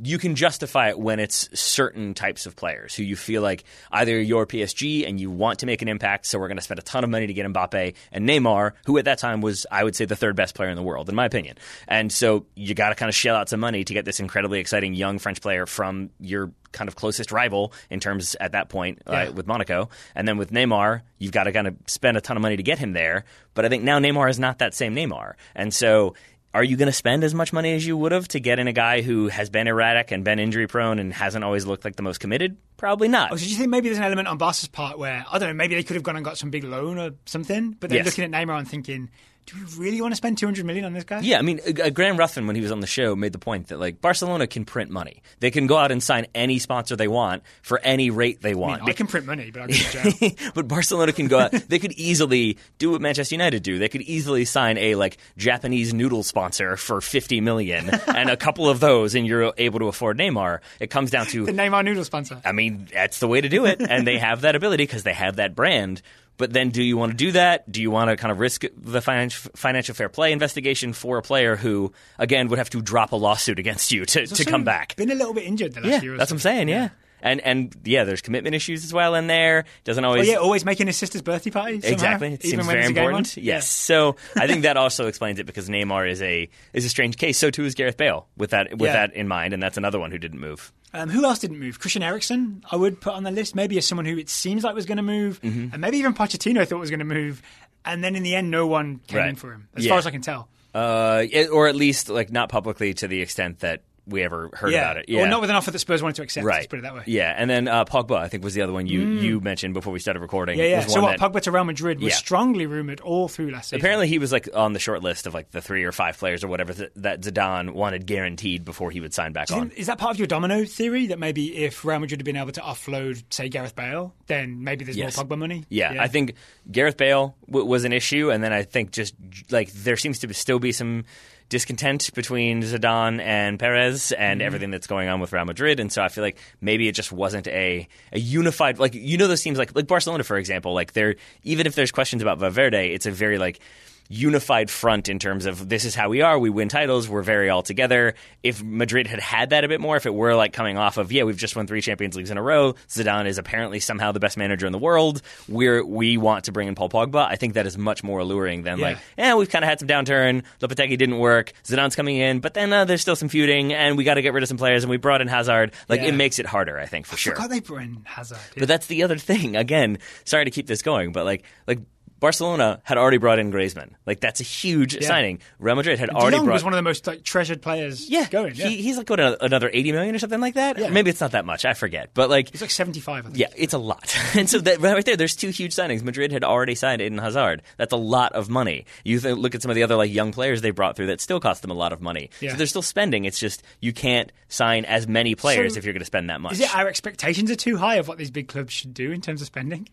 you can justify it when it's certain types of players who you feel like either you're PSG and you want to make an impact, so we're going to spend a ton of money to get Mbappe and Neymar, who at that time was, I would say, the third best player in the world, in my opinion. And so you got to kind of shell out some money to get this incredibly exciting young French player from your kind of closest rival in terms at that point uh, with Monaco. And then with Neymar, you've got to kind of spend a ton of money to get him there. But I think now Neymar is not that same Neymar. And so are you going to spend as much money as you would have to get in a guy who has been erratic and been injury prone and hasn't always looked like the most committed? Probably not. Oh, so do you think maybe there's an element on Barca's part where I don't know, maybe they could have gone and got some big loan or something, but they're Yes. looking at Neymar and thinking, do we really want to spend 200 million on this guy? Yeah, I mean, uh, Graham Ruthven, when he was on the show, made the point that like Barcelona can print money. They can go out and sign any sponsor they want for any rate they I, want. mean, I can print money, but I go to jail. but Barcelona can go out. They could easily do what Manchester United do. They could easily sign a like Japanese noodle sponsor for fifty million, and a couple of those, and you're able to afford Neymar. It comes down to the Neymar noodle sponsor. I mean, that's the way to do it, and they have that ability because they have that brand. But then, do you want to do that? Do you want to kind of risk the financial fair play investigation for a player who, again, would have to drop a lawsuit against you to, to come back? Been a little bit injured the last Yeah, year that's so. what I'm saying. Yeah. And and yeah, there's commitment issues as well in there. Doesn't Oh always yeah, always making his sister's birthday party. somehow, Exactly. It seems very there's a game on. important. Yes. So I think that also explains it because Neymar is a is a strange case. So too is Gareth Bale with that with Yeah. that in mind, and that's another one who didn't move. Um, who else didn't move? Christian Eriksen, I would put on the list. Maybe as someone who it seems like was going to move, Mm-hmm. and maybe even Pochettino thought was going to move, and then in the end, no one came Right. in for him, as Yeah. far as I can tell. Uh, or at least like not publicly to the extent that we ever heard Yeah, about it. Yeah. or not with an offer that Spurs wanted to accept. Right. Let's put it that way. Yeah, and then uh, Pogba, I think, was the other one you, you mentioned before we started recording. Mm. Yeah, yeah. So what? that- Pogba to Real Madrid was Yeah. strongly rumored all through last season. Apparently, he was like on the short list of like the three or five players or whatever th- that Zidane wanted guaranteed before he would sign back on. think- is that part of your domino theory that maybe if Real Madrid had been able to offload, say, Gareth Bale, then maybe there's Yes. more Pogba money? Yeah, I think Gareth Bale w- was an issue, and then I think just like there seems to still be some discontent between Zidane and Perez and mm-hmm. everything that's going on with Real Madrid, and so I feel like maybe it just wasn't a, a unified like you know those teams like like Barcelona for example like they're even if there's questions about Valverde, it's a very like unified front in terms of this is how we are. We win titles. We're very all together. If Madrid had had that a bit more, if it were like coming off of yeah, we've just won three Champions Leagues in a row. Zidane is apparently somehow the best manager in the world. We're we want to bring in Paul Pogba. I think that is much more alluring than Yeah. like yeah, we've kind of had some downturn. Lopetegui didn't work. Zidane's coming in, but then uh, there's still some feuding, and we got to get rid of some players, and we brought in Hazard. Like Yeah. it makes it harder, I think for sure. God, they brought in Hazard. yeah. But that's the other thing. Again, sorry to keep this going, but like like Barcelona had already brought in Griezmann. Like that's a huge signing. Real Madrid had De already Jong brought. was one of the most like treasured players yeah, going. Yeah. He, he's like a- another eighty million or something like that. Yeah. Maybe it's not that much. I forget, but like. He's like 75, I think. Yeah, it's a lot. and so that right there, there's two huge signings. Madrid had already signed Eden Hazard. That's a lot of money. You th- look at some of the other like young players they brought through that still cost them a lot of money. Yeah. So they're still spending. It's just you can't sign as many players So if you're going to spend that much. Is it our expectations are too high of what these big clubs should do in terms of spending?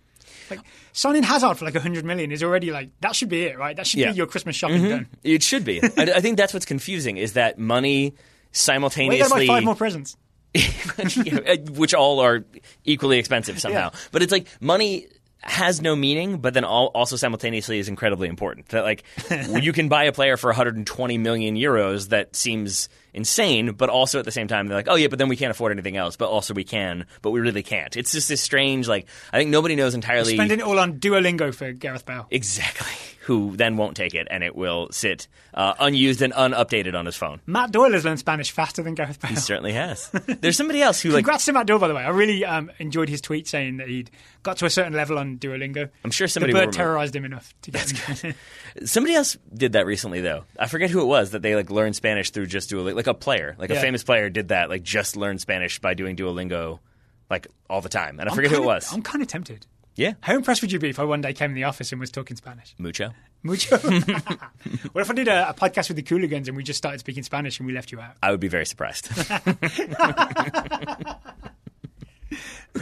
Like signing Hazard for like 100 million is already like that should be it, right? That should Yeah. be your Christmas shopping mm-hmm. done. It should be. I, I think that's what's confusing is that money simultaneously, five more presents. Uh, which all are equally expensive somehow. Yeah. But it's like money has no meaning, but then all, also simultaneously is incredibly important. That like you can buy a player for 120 million euros that seems insane, but also at the same time they're like, oh yeah, but then we can't afford anything else. But also we can, but we really can't. It's just this strange like I think nobody knows entirely Spending it all on Duolingo for Gareth Bale. exactly who then won't take it, and it will sit uh, unused and unupdated on his phone. Matt Doyle has learned Spanish faster than Gareth Bale. He certainly has. There's somebody else who like Congrats to Matt Doyle, by the way. I really um, enjoyed his tweet saying that he'd got to a certain level on Duolingo. I'm sure somebody will bird terrorized him enough to get him. Somebody else did that recently, though. I forget who it was that they like learned Spanish through just Duolingo. Like a player, like a famous player, did that. Like just learned Spanish by doing Duolingo, like all the time. And I I'm forget who it kinda- was. I'm kind of tempted. Yeah, How impressed would you be if I one day came in the office and was talking Spanish? mucho. Mucho. what if I did a, a podcast with the Cooligans and we just started speaking Spanish and we left you out? I would be very surprised.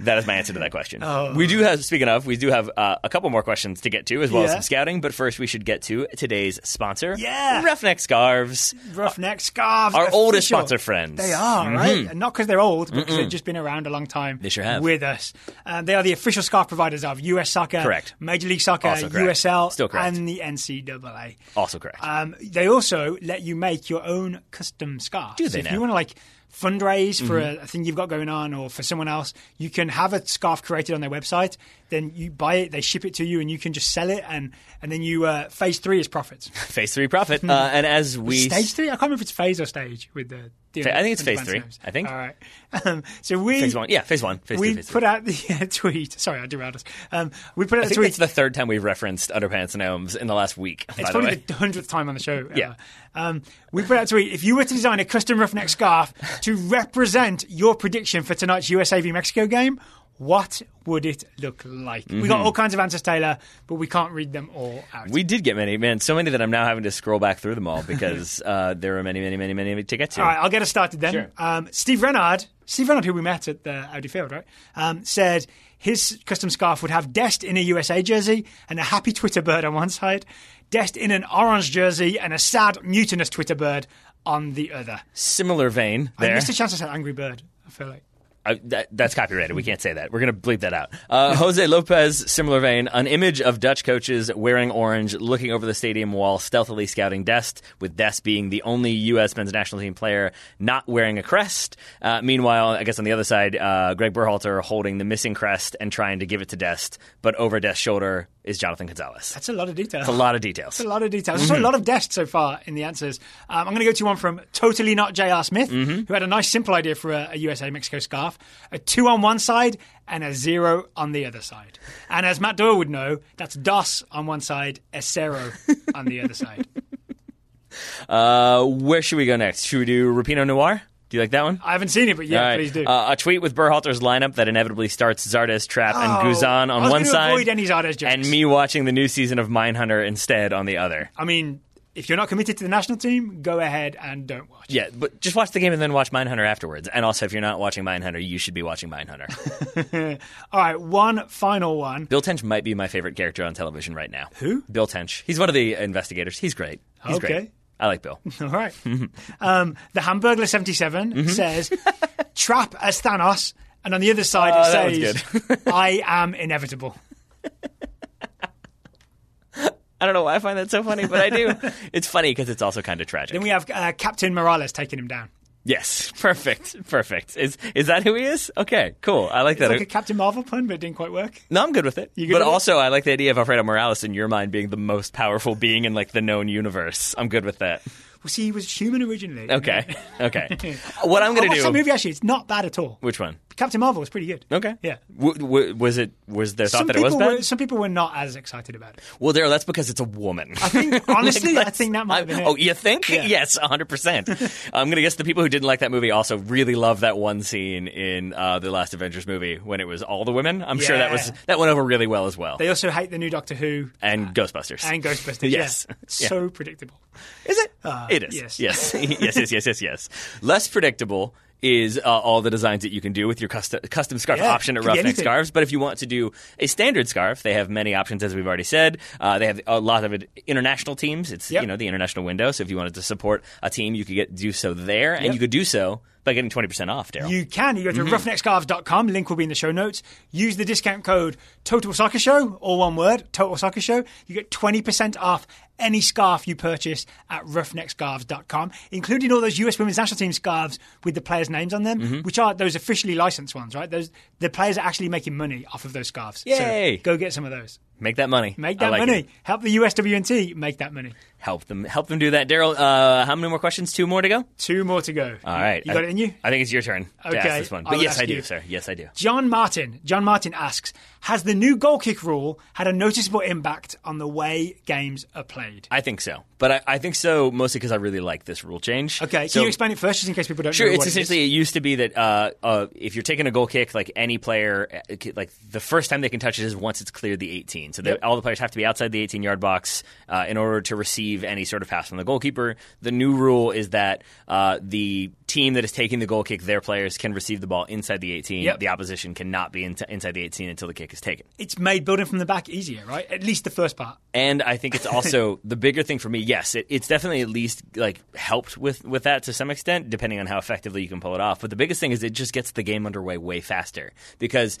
that is my answer to that question. We do have, speaking of, we do have uh, a couple more questions to get to, as well as some scouting. But first, we should get to today's sponsor, Yeah. Roughneck Scarves. Roughneck scarves. Our oldest sponsor friends. They are, right? And not because they're old, but because they've just been around a long time They sure have. with us. Um, they are the official scarf providers of US Soccer, Correct. Major League Soccer. USL, Still correct. and the NCAA. Also correct. Um, they also let you make your own custom scarves. Do So they if now? Mm-hmm. you want to like fundraise for mm-hmm. a, a thing you've got going on or for someone else, you can have a scarf created on their website. Then you buy it, they ship it to you, and you can just sell it. And and then you uh, phase three is profits. phase three profit. Uh, and as we Stage three? I can't remember if it's phase or stage with the. the Fa- I think it's phase three, names. I think. All right. Um, so we phase one, yeah, phase one, phase we two, phase put three. out the uh, tweet. Sorry, I derailed us. Um, we put out I a think tweet. it's the third time we've referenced Underpants and Gnomes in the last week. It's the probably the hundredth time on the show. ever. Yeah. Um, we put out a tweet. If you were to design a custom roughneck scarf to represent your prediction for tonight's USA v Mexico game, what would it look like? We got all kinds of answers, Taylor, but we can't read them all out. Mm-hmm. We did get many, man. So many that I'm now having to scroll back through them all because uh, there are many, many, many, many to get to. All right, I'll get us started then. Sure. Um, Steve Renard, Steve Renard, who we met at the Audi Field, right, um, said his custom scarf would have Dest in a USA jersey and a happy Twitter bird on one side, Dest in an orange jersey and a sad, mutinous Twitter bird on the other. Similar vein There. I missed a chance to say Angry Bird. I feel like I, that, that's copyrighted. We can't say that. We're going to bleep that out. Uh, Jose Lopez, similar vein, an image of Dutch coaches wearing orange, looking over the stadium wall, stealthily scouting Dest, with Dest being the only U.S. men's national team player not wearing a crest. Uh, meanwhile, I guess on the other side, uh, Greg Berhalter holding the missing crest and trying to give it to Dest, but over Dest's shoulder is Jonathan Gonzalez. That's a lot of detail. a lot of details. a lot of details. There's a lot of desks so far in the answers. Um, I'm going to go to one from Totally Not J.R. Smith, who had a nice simple idea for a, a USA Mexico scarf a two on one side and a zero on the other side. And as Matt Doyle would know, that's dos on one side, a zero on the other side. Uh, where should we go next? Should we do Rapino Noir? Do you like that one? I haven't seen it, but yeah, right. please do. Uh, a tweet with Berhalter's lineup that inevitably starts Zardes, Trapp, and Oh, Guzan I on one side, avoid any Zardes jokes. and me watching the new season of Mindhunter instead on the other. I mean, if you're not committed to the national team, go ahead and don't watch. Yeah, but just watch the game and then watch Mindhunter afterwards. And also, if you're not watching Mindhunter, you should be watching Mindhunter. All right, one final one. Bill Tench might be my favorite character on television right now. Who? Bill Tench. He's one of the investigators. He's great. He's Okay. great. I like Bill. All right. um, the Hamburglar 77 Mm-hmm. says, Trapp as Thanos. And on the other side, Oh, it says, I am inevitable. I don't know why I find that so funny, but I do. it's funny because it's also kind of tragic. Then we have uh, Captain Morales taking him down. Yes, perfect, perfect. Is is that who he is? Okay, cool. I like It's that. like a Captain Marvel pun, but it didn't quite work. no, I'm good with it. good but with it? also, I like the idea of Alfredo Morales in your mind being the most powerful being in like the known universe. I'm good with that. Well, see, he was human originally. Okay, okay. what I'm gonna do? that movie, actually. It's not bad at all. Which one? Captain Marvel was pretty good. Okay. Yeah. W- w- was it? Was there thought Some that it was bad? were, some people were not as excited about it. Well, Daryl, that's because it's a woman. I think, honestly, I that's- think that might have been I- it. Oh, you think? Yeah. Yes, 100%. I'm going to guess the people who didn't like that movie also really loved that one scene in uh, the last Avengers movie when it was all the women. I'm sure that was that went over really well as well. They also hate the new Doctor Who and Ghostbusters. and Ghostbusters. Yes. Yeah. Yeah. So predictable. Is it? It is. yes. Yes. yes. Yes. Yes. Yes. Yes. Less predictable is uh, all the designs that you can do with your custom, custom scarf Yeah, option at Roughneck. Scarves. But if you want to do a standard scarf, they have many options, as we've already said. Uh, they have a lot of international teams. It's Yep. you know the international window. So if you wanted to support a team, you could get do so there, and Yep. you could do so by getting twenty percent off. Daryl. You can. You go to Mm-hmm. roughneckscarves.com. Link will be in the show notes. Use the discount code Total Soccer Show, all one word, Total Soccer Show. You get 20% off any scarf you purchase at roughneckscarves.com, including all those US Women's National Team scarves with the players' names on them, Mm-hmm. which are those officially licensed ones, right? Those The players are actually making money off of those scarves. Yay. So go get some of those. Make that money. Make that like money. it. Help the USWNT make that money. Help them. Help them do that. Daryl, uh, how many more questions? Two more to go. Two more to go. All right. You got I, it in you? I think it's your turn to Okay, ask this one. But will yes, I do, you. sir. Yes, I do. John Martin. John Martin asks, has the new goal kick rule had a noticeable impact on the way games are played? I think so, but I, I think so mostly because I really like this rule change. Okay, can So- you explain it first, just in case people don't Sure, know it's what it essentially it used to be that uh, uh, if you're taking a goal kick, like any player, uh, like the first time they can touch it is once it's cleared the 18. So they, Yep. all the players have to be outside the 18 yard box uh, in order to receive any sort of pass from the goalkeeper. The new rule is that uh, the team that is taking the goal kick, their players can receive the ball inside the 18. Yep. The opposition cannot be in inside the 18 until the kick is taken. It's made building from the back easier, right? At least the first part. And I think it's also the bigger thing for me. Yes, it, it's definitely at least like helped with with that to some extent, depending on how effectively you can pull it off. But the biggest thing is it just gets the game underway way faster because.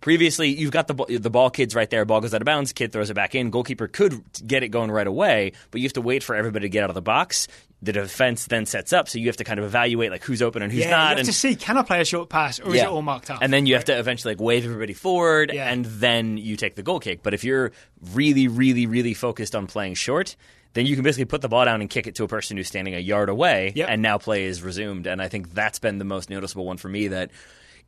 Previously, you've got the ball, the ball kids right there. Ball goes out of bounds. Kid throws it back in. Goalkeeper could get it going right away, but you have to wait for everybody to get out of the box. The defense then sets up, so you have to kind of evaluate like who's open and who's Yeah, not. you have and to see, can I play a short pass or is it all marked up? And then you have to eventually like wave everybody forward, Yeah. and then you take the goal kick. But if you're really, really, really focused on playing short, then you can basically put the ball down and kick it to a person who's standing a yard away, Yep. and now play is resumed. And I think that's been the most noticeable one for me. That,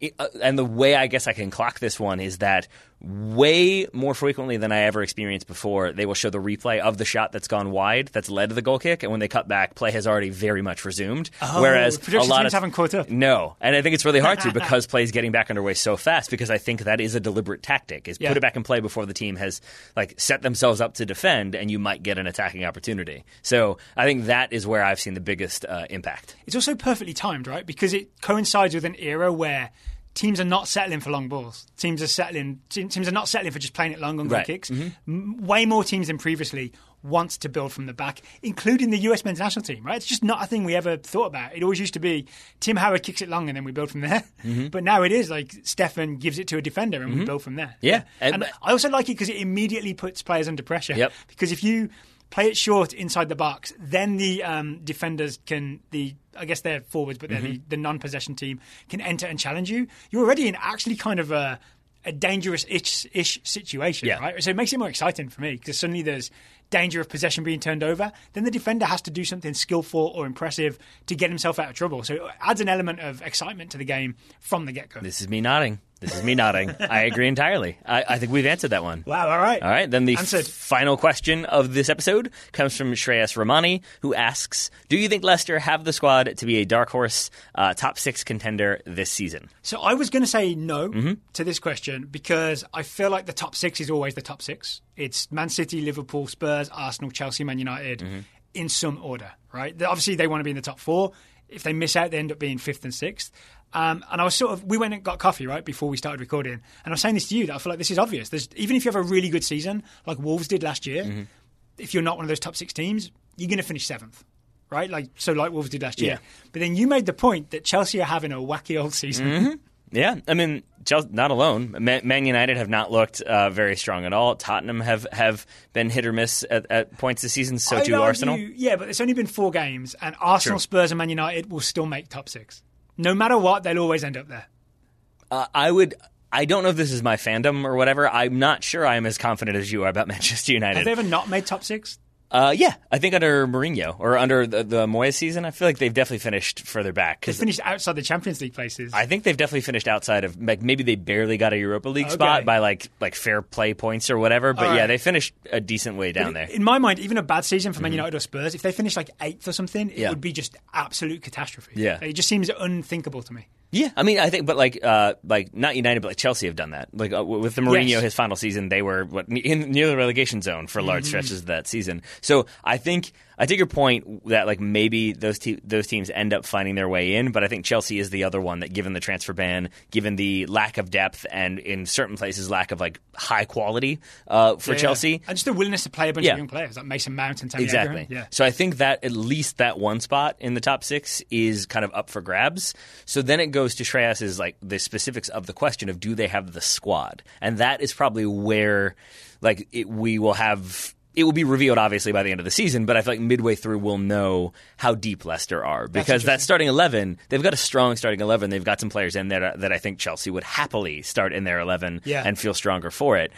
it, uh, and the way I guess I can clock this one is that way more frequently than I ever experienced before, they will show the replay of the shot that's gone wide, that's led to the goal kick, and when they cut back, play has already very much resumed. Whereas a Oh, lot teams of haven't caught up. no, and I think it's really hard to because play is getting back underway so fast. Because I think that is a deliberate tactic: is Yeah. put it back in play before the team has like set themselves up to defend, and you might get an attacking opportunity. So I think that is where I've seen the biggest uh, impact. It's also perfectly timed, right? Because it coincides with an era where teams are not settling for long balls. Teams are settling. Teams are not settling for just playing it long on Right. kicks. M- way more teams than previously wants to build from the back, including the US men's national team, right? It's just not a thing we ever thought about. It always used to be Tim Howard kicks it long and then we build from there. Mm-hmm. But now it is like Stefan gives it to a defender and we build from there. Yeah. And, And- I also like it because it immediately puts players under pressure. Yep. Because if you play it short inside the box, then the um, defenders can the I guess they're forwards, but they're Mm-hmm. the, the non-possession team can enter and challenge you. You're already in actually kind of a a dangerous ish, ish situation, Yeah. right? So it makes it more exciting for me because suddenly there's danger of possession being turned over. Then the defender has to do something skillful or impressive to get himself out of trouble. So it adds an element of excitement to the game from the get go. This is me nodding. This is me nodding. I agree entirely. I, I think we've answered that one. Wow! All right. All right, then the f- final question of this episode comes from Shreyas Ramani, who asks Do you think Leicester have the squad to be a dark horse uh, top six contender this season? So I was going to say no Mm-hmm. to this question because I feel like the top six is always the top six. It's Man City, Liverpool, Spurs, Arsenal, Chelsea, Man United Mm-hmm. in some order, right? Obviously, they want to be in the top four. If they miss out, they end up being fifth and sixth. Um, and I was sort of, we went and got coffee, right, before we started recording. And I was saying this to you that I feel like this is obvious. There's, even if you have a really good season, like Wolves did last year, Mm-hmm. if you're not one of those top six teams, you're going to finish seventh. Right, like so, like Wolves did last year. Yeah. But then you made the point that Chelsea are having a wacky old season. Mm-hmm. Yeah, I mean, Chelsea, not alone. Man, United have not looked uh, very strong at all. Tottenham have, have been hit or miss at, at points this season. So too argue- Arsenal. Yeah, but it's only been four games, and Arsenal, True. Spurs, and Man United will still make top six. No matter what, they'll always end up there. Uh, I would. I don't know if this is my fandom or whatever. I'm not sure I am as confident as you are about Manchester United. Have they ever not made top six? Uh, yeah, I think under Mourinho or under the, the Moyes season, I feel like they've definitely finished further back. They finished outside the Champions League places. I think they've definitely finished outside of like maybe they barely got a Europa League Okay. spot by like like fair play points or whatever. But All yeah, right. they finished a decent way down there. In my mind, even a bad season for Man United or Spurs, if they finish like eighth or something, it Mm-hmm. Yeah. would be just absolute catastrophe. Yeah. it just seems unthinkable to me. Yeah, I mean, I think, but like, uh, like not United, but like Chelsea have done that. Like uh, with the Mourinho, Yes. his final season, they were what in near the relegation zone for Mm-hmm. large stretches of that season. So I think I take your point that like maybe those te- those teams end up finding their way in, but I think Chelsea is the other one that, given the transfer ban, given the lack of depth, and in certain places lack of like high quality uh, for Yeah. Chelsea, and just the willingness to play a bunch Yeah. of young players like Mason Mount and Tammy Exactly. Abraham. Yeah. So I think that at least that one spot in the top six is kind of up for grabs. So then it goes to Shreyas's like the specifics of the question of do they have the squad, and that is probably where like it, we will have. It will be revealed obviously by the end of the season, but I feel like midway through we'll know how deep Leicester are because that starting eleven they've got a strong starting eleven. They've got some players in there that I think Chelsea would happily start in their eleven Yeah. and feel stronger for it.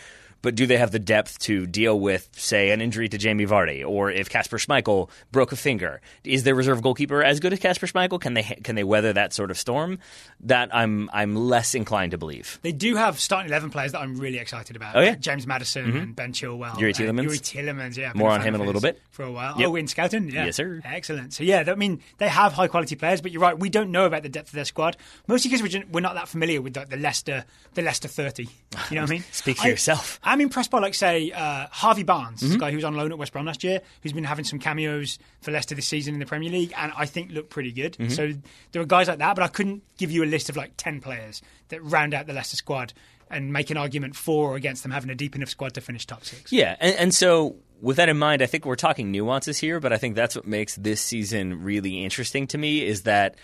But do they have the depth to deal with, say, an injury to Jamie Vardy, or if Kasper Schmeichel broke a finger? Is their reserve goalkeeper as good as Kasper Schmeichel? Can they can they weather that sort of storm? That I'm I'm less inclined to believe. They do have starting eleven players that I'm really excited about. Oh, yeah? James Maddison mm-hmm. and Ben Chilwell, Youri and Tielemans? Youri Tielemans, yeah. More on him in a little bit? for a while. Yep. Oh, in scouting, yeah, Yes, sir. Excellent. So yeah, I mean they have high quality players, but you're right, we don't know about the depth of their squad mostly because we're, we're not that familiar with like, the Leicester the Leicester thirty. You know what I mean? Speak for I- yourself. I'm impressed by like say uh, Harvey Barnes, Mm-hmm. this guy who was on loan at West Brom last year, who's been having some cameos for Leicester this season in the Premier League, and I think looked pretty good. Mm-hmm. So there are guys like that, but I couldn't give you a list of like ten players that round out the Leicester squad and make an argument for or against them having a deep enough squad to finish top six. Yeah, and, and so with that in mind, I think we're talking nuances here, but I think that's what makes this season really interesting to me is that.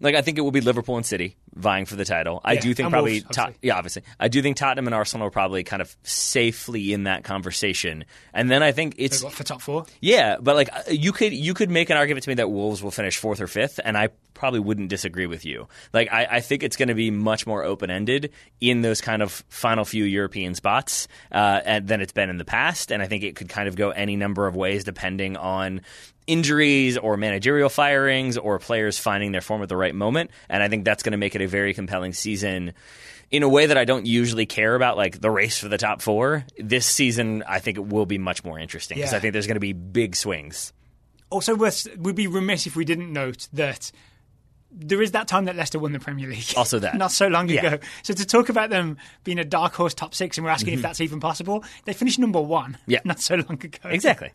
Like I think it will be Liverpool and City vying for the title. I Yeah, do think probably obviously. yeah, obviously. I do think Tottenham and Arsenal are probably kind of safely in that conversation. And then I think it's what, for top four. yeah, but like uh, you could you could make an argument to me that Wolves will finish fourth or fifth, and I probably wouldn't disagree with you. Like I, I think it's going to be much more open ended in those kind of final few European spots uh, and, than it's been in the past, and I think it could kind of go any number of ways depending on injuries or managerial firings or players finding their form at the right moment, and I think that's going to make it a very compelling season in a way that I don't usually care about, like the race for the top four. This season, I think it will be much more interesting because Yeah. I think there's going to be big swings. Also, worth, we'd be remiss if we didn't note that there is that time that Leicester won the Premier League. Also that. Not so long Yeah. ago. So to talk about them being a dark horse top six and we're asking if that's even possible, they finished number one Mm-hmm. Yeah. not so long ago. Exactly.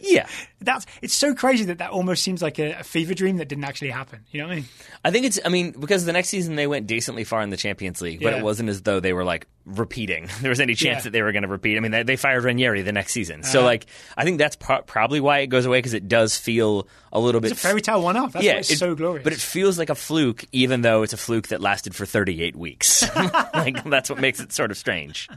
Yeah. That's it's so crazy that that almost seems like a, a fever dream that didn't actually happen. You know what I mean? I think it's. I mean, because the next season they went decently far in the Champions League, but Yeah. it wasn't as though they were like repeating. There was any chance Yeah. that they were going to repeat. I mean, they, they fired Ranieri the next season, so Uh-huh. like I think that's pro- probably why it goes away because it does feel a little bit It's a fairy tale one off. Yeah, it's it- so glorious. But it feels like a fluke, even though it's a fluke that lasted for 38 weeks. like that's what makes it sort of strange.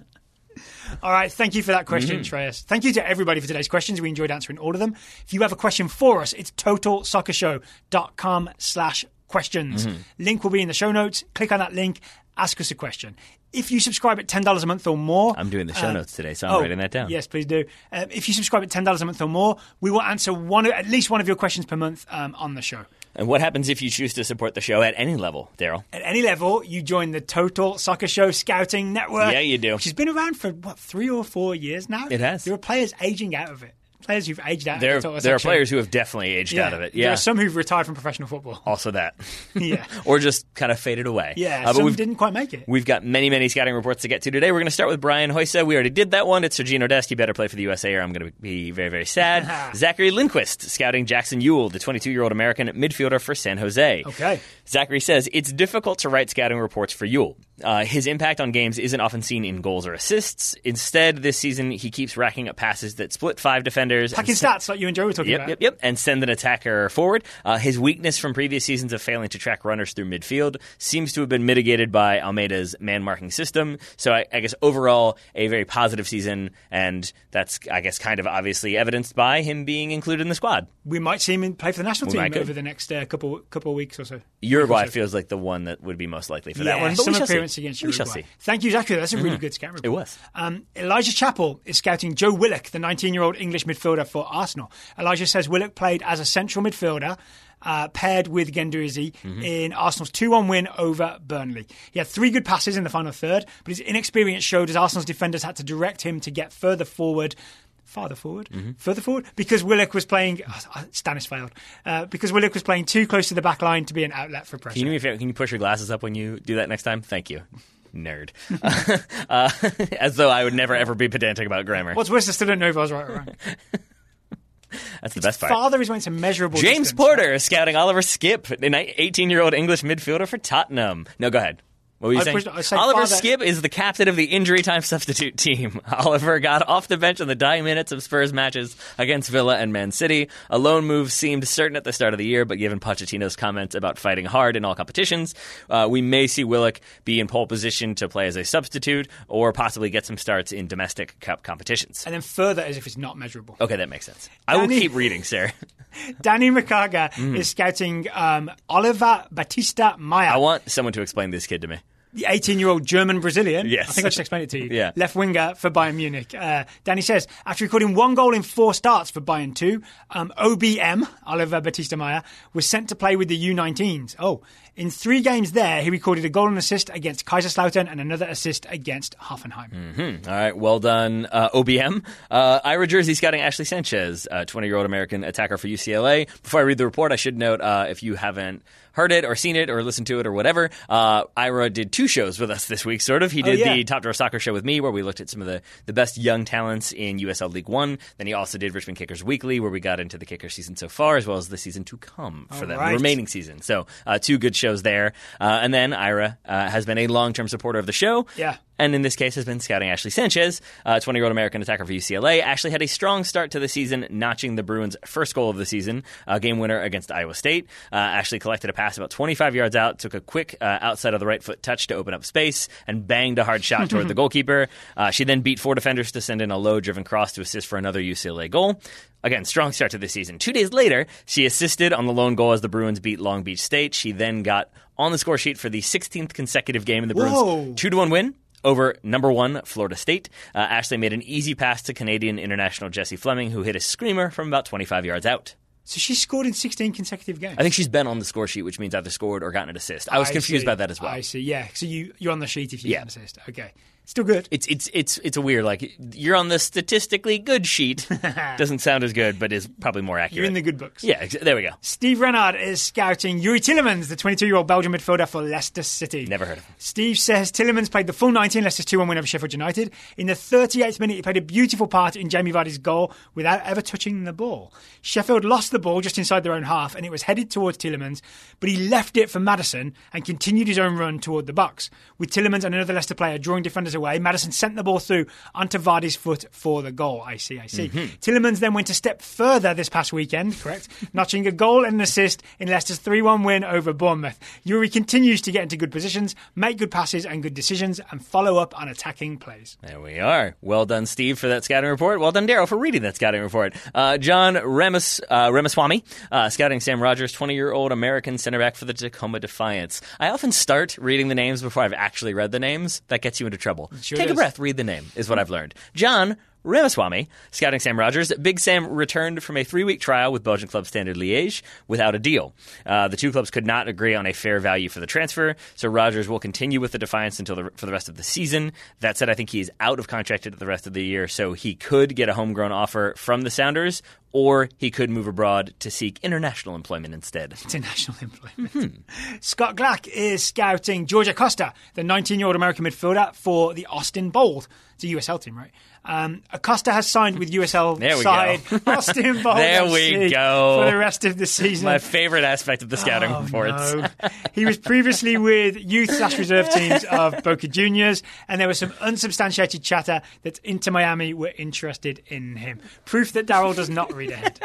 All right, thank you for that question. Shreyas. Thank you to everybody for today's questions. We enjoyed answering all of them. If you have a question for us, it's totalsoccershow.com slash questions. Mm-hmm. Link will be in the show notes. Click on that link, ask us a question. If you subscribe at $10 a month or more... I'm doing the show uh, notes today, so I'm oh, writing that down. Yes, please do. Um, if you subscribe at $10 a month or more, we will answer one, at least one of your questions per month um, on the show. And what happens if you choose to support the show at any level, Daryl? At any level, you join the Total Soccer Show Scouting Network. Yeah, you do. Which has been around for, what, three or four years now? It has. There are players aging out of it. Players who've aged out There, of the there are players who have definitely aged Yeah. out of it. Yeah, There are some who've retired from professional football. also that. Yeah. or just kind of faded away. Yeah, Uh, but some we've, didn't quite make it. We've got many, many scouting reports to get to today. We're going to start with Brian Hoysa. We already did that one. It's Serginho Dest. You better play for the USA or I'm going to be very, very sad. Zachary Lindquist scouting Jackson Yueill, the 22 year old American midfielder for San Jose. Okay. Zachary says it's difficult to write scouting reports for Yueill. Uh, his impact on games isn't often seen in goals or assists. Instead, this season he keeps racking up passes that split five defenders. Se- stats like you and Joe were talking Yep, about. yep, yep. And send an attacker forward. Uh, his weakness from previous seasons of failing to track runners through midfield seems to have been mitigated by Almeyda's man marking system. So I, I guess overall, a very positive season. And that's, I guess, kind of obviously evidenced by him being included in the squad. We might see him play for the national We team over the next uh, couple couple of weeks or so. Uruguay Week or so. feels like the one that would be most likely for yeah, that one. But some we shall appearance see. against we Uruguay. shall see. Thank you, Zachary. That's a really good scout report. It was. Um, Elijah Chappell is scouting Joe Willock, the 19 year old English midfielder for Arsenal. Elijah says Willock played as a central midfielder. Uh, paired with Guendouzi Mm-hmm. in Arsenal's 2 1 win over Burnley. He had three good passes in the final third, but his inexperience showed as Arsenal's defenders had to direct him to get further forward. Farther forward, Mm-hmm. further forward, because Willock was playing. Oh, Stannis failed. Uh, because Willock was playing too close to the back line to be an outlet for pressure. Can you, do me a favor? Can you push your glasses up when you do that next time? Thank you. Nerd. uh, as though I would never ever be pedantic about grammar. What's worse, I still don't know if I was right or wrong. That's the best part. Father is went to measurable. James distance. Porter is scouting Oliver Skipp, an 18 year old English midfielder for Tottenham. No, go ahead. What were you I saying? pushed- Oliver father- Skipp is the captain of the injury time substitute team. Oliver got off the bench in the dying minutes of Spurs matches against Villa and Man City. A loan move seemed certain at the start of the year, but given Pochettino's comments about fighting hard in all competitions, uh, we may see Willock be in pole position to play as a substitute or possibly get some starts in domestic cup competitions. And then further as if it's not measurable. Okay, that makes sense. I will keep reading, sir. Danny Makaga Mm. is scouting um, Oliver Batista Meier, I want someone to explain this kid to me. The 18 year old German Brazilian. Yes. I think I just explained it to you. Yeah. Left winger for Bayern Munich. Uh, Danny says, after recording one goal in four starts for Bayern 2, um, OBM, Oliver Batista Meier, was sent to play with the U19s. Oh, in three games there, he recorded a goal and assist against Kaiserslautern and another assist against Hoffenheim. All right, well done, uh, OBM. Uh, Ira Jersey scouting Ashley Sanchez, 20 year old American attacker for UCLA. Before I read the report, I should note uh, if you haven't heard it or seen it or listened to it or whatever, uh, Ira did two shows with us this week, sort of. He did Oh, yeah. the Top Drawer Soccer show with me, where we looked at some of the, the best young talents in USL League One. Then he also did Richmond Kickers Weekly, where we got into the kicker season so far, as well as the season to come for All them, right. the remaining season. So, uh, two good shows there. Uh, and then Ira uh, has been a long term supporter of the show Yeah. And in this case has been scouting Ashley Sanchez, a 20 year old American attacker for UCLA. Ashley had a strong start to the season, notching the Bruins' first goal of the season, a game winner against Iowa State. Uh, Ashley collected a pass about 25 yards out, took a quick uh, outside of the right foot touch to open up space, and banged a hard shot toward the goalkeeper. Uh, she then beat four defenders to send in a low driven cross to assist for another UCLA goal. Again, strong start to the season. Two days later, she assisted on the lone goal as the Bruins beat Long Beach State. She then got on the score sheet for the 16th consecutive game in the Bruins' two to one win over number one Florida State. Uh, Ashley made an easy pass to Canadian international Jessie Fleming, who hit a screamer from about 25 yards out. So she scored in 16 consecutive games. I think she's been on the score sheet, which means either scored or gotten an assist. I was confused see. by that as well. I see. Yeah. So you you're on the sheet if you Yeah. get an assist. Okay. Still good. It's it's it's it's a weird like you're on the statistically good sheet. Doesn't sound as good, but is probably more accurate. You're in the good books. yeah, ex- there we go. Steve Renard is scouting Youri Tielemans, the 22 year old Belgian midfielder for Leicester City. Never heard of him. Steve says Tielemans played the full 90 in Leicester's 2 1 win over Sheffield United. In the 38th minute, he played a beautiful part in Jamie Vardy's goal without ever touching the ball. Sheffield lost the ball just inside their own half and it was headed towards Tielemans, but he left it for Maddison and continued his own run toward the box. With Tielemans and another Leicester player drawing defenders away, Maddison sent the ball through onto Vardy's foot for the goal. I see, I see. Tielemans then went a step further this past weekend, correct? Notching a goal and an assist in Leicester's 3 1 win over Bournemouth. Youri continues to get into good positions, make good passes and good decisions, and follow up on attacking plays. There we are. Well done, Steve, for that scouting report. Well done, Daryl, for reading that scouting report. Uh, John Remus, uh, Remuswamy, uh, scouting Sam Rogers, 20 year old American center back for the Tacoma Defiance. I often start reading the names before I've actually read the names. That gets you into trouble. Sure Take a breath, read the name, is what I've learned. John Ramaswamy, scouting Sam Rogers. Big Sam returned from a three week trial with Belgian club Standard Liège without a deal. Uh, the two clubs could not agree on a fair value for the transfer, so Rogers will continue with the Defiance until the, for the rest of the season. That said, I think he is out of contract the rest of the year, so he could get a homegrown offer from the Sounders, or he could move abroad to seek international employment instead. International employment. Hmm. Scott Glack is scouting Georgia Costa, the 19 year old American midfielder, for the Austin Bold. It's a USL team, right? Um, Acosta has signed with USL There we side go. Austin Bold There we go. for the rest of the season. My favorite aspect of the scouting Oh, reports. no. he was previously with youth slash reserve teams of Boca Juniors, and there was some unsubstantiated chatter that Inter Miami were interested in him. Proof that Daryl does not read ahead.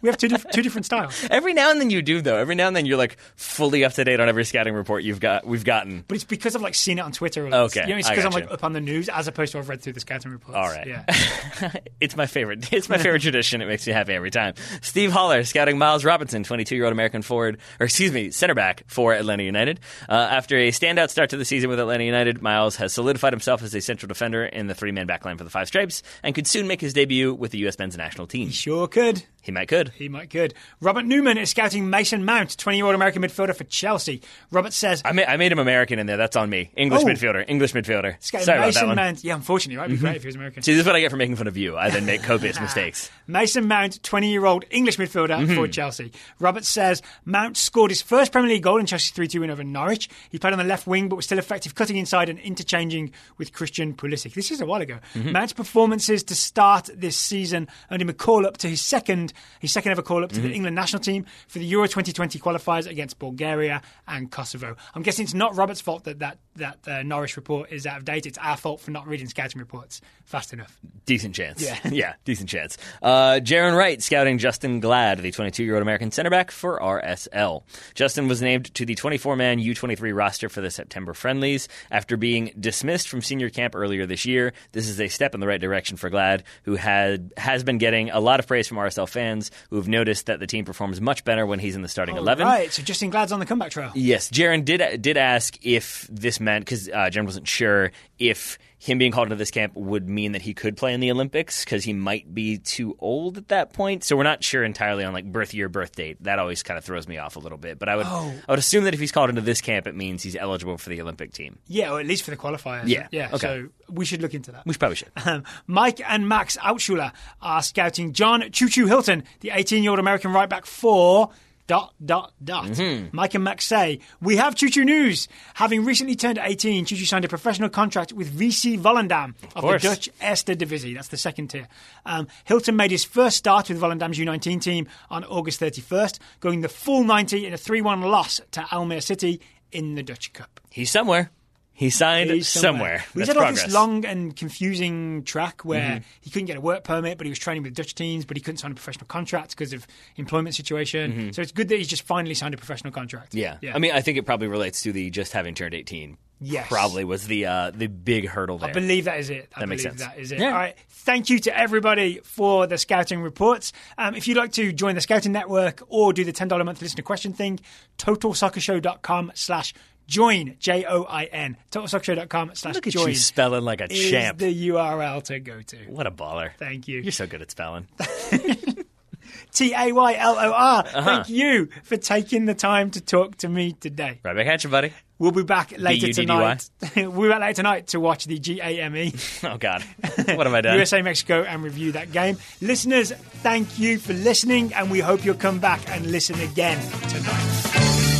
We have two, diff- two different styles. Every now and then you do, though. Every now and then you're like fully up to date on every scouting report you've got. We've gotten. But it's because I've like seen it on Twitter. Or Okay, you know, it's because I'm gotcha. like up on the news as opposed to I've read through the scouting reports. All right. Yeah. it's my favorite. It's my favorite tradition. It makes me happy every time. Steve Holler scouting Miles Robinson, 22 year old American forward, or excuse me, center back for Atlanta United. Uh, after a standout start to the season with Atlanta United, Miles has solidified himself as a central defender in the three man backline for the Five Stripes and could soon make his debut with the U.S. men's national team. He Sure could. He might could. He might could. Robert Newman is scouting Mason Mount, 20 year old American midfielder for Chelsea. Robert says, I made, I made him American in there. That's on me. English Oh. midfielder. English midfielder. scouting Sorry about Mason that one. Mm-hmm. Mount. Yeah, unfortunately, right? It'd be great if he was American. See, this is what I get for making fun of you. I then make copious mistakes. Mason Mount, 20 year old English midfielder Mm-hmm. for Chelsea. Robert says Mount scored his first Premier League goal in Chelsea's 3 2 win over Norwich. He played on the left wing but was still effective cutting inside and interchanging with Christian Pulisic. This is a while ago. Mm-hmm. Mount's performances to start this season earned him a call up to his second, his second ever call up to Mm-hmm. the England national team for the Euro 2020 qualifiers against Bulgaria and Kosovo. I'm guessing it's not Robert's fault that that, that uh, Norwich report is out of date. It's our fault for not reading scouting reports fast enough. Decent chance. Yeah. yeah, decent chance. Uh, Jaron Wright scouting Justin Glad, the 22 year old American center back for RSL. Justin was named to the 24 man U23 roster for the September friendlies after being dismissed from senior camp earlier this year. This is a step in the right direction for Glad, who had has been getting a lot of praise from RSL fans who have noticed that the team performs much better when he's in the starting 11. Right, so Justin Glad's on the comeback trail. Yes, Jaron did did ask if this meant because uh, Jaron wasn't sure if him being called into this camp would mean that he could play in the Olympics because he might be too old at that point. So we're not sure entirely on like birth year, birth date. That always kind of throws me off a little bit. But I would Oh. I would assume that if he's called into this camp, it means he's eligible for the Olympic team. Yeah, or at least for the qualifiers. Yeah, yeah. okay. So we should look into that. We probably should. Um, Mike and Max Altschuler are scouting John Choo Choo Hilton, the 18-year-old American right back for dot dot dot. Mm-hmm. Mike and Max say we have Choo Choo news. Having recently turned 18, Choo Choo signed a professional contract with FC Volendam of, the. Dutch Eerste Divisie. That's the second tier. Um, Hilton made his first start with Volendam's U19 team on August 31st, going the full 90 in a 3-1 loss to Almere City in the Dutch Cup. He's somewhere. He signed He's somewhere. We That's had like progress. this long and confusing track where Mm-hmm. he couldn't get a work permit, but he was training with Dutch teams, but he couldn't sign a professional contract because of employment situation. So it's good that he's just finally signed a professional contract. Mm-hmm. Yeah. yeah. I mean, I think it probably relates to the just having turned 18. Yes. Probably was the uh, the big hurdle there. I believe that is it. I That makes sense. that is it. Yeah. All right. Thank you to everybody for the scouting reports. Um, if you'd like to join the scouting network or do the $10 a month listener question thing, totalsoccershow.com slash join, J O I N. Totalsoccershow.com slash Look at join you spelling like a is champ. the URL to go to. What a baller. Thank you. You're so good at spelling. T A Y L O R. Uh-huh. Thank you for taking the time to talk to me today. right back at you, buddy. We'll be back later B-U-D-D-Y? tonight. we'll be back later tonight to watch the GAME. Oh God, what have I done? USA Mexico and review that game. Listeners, thank you for listening, and we hope you'll come back and listen again tonight.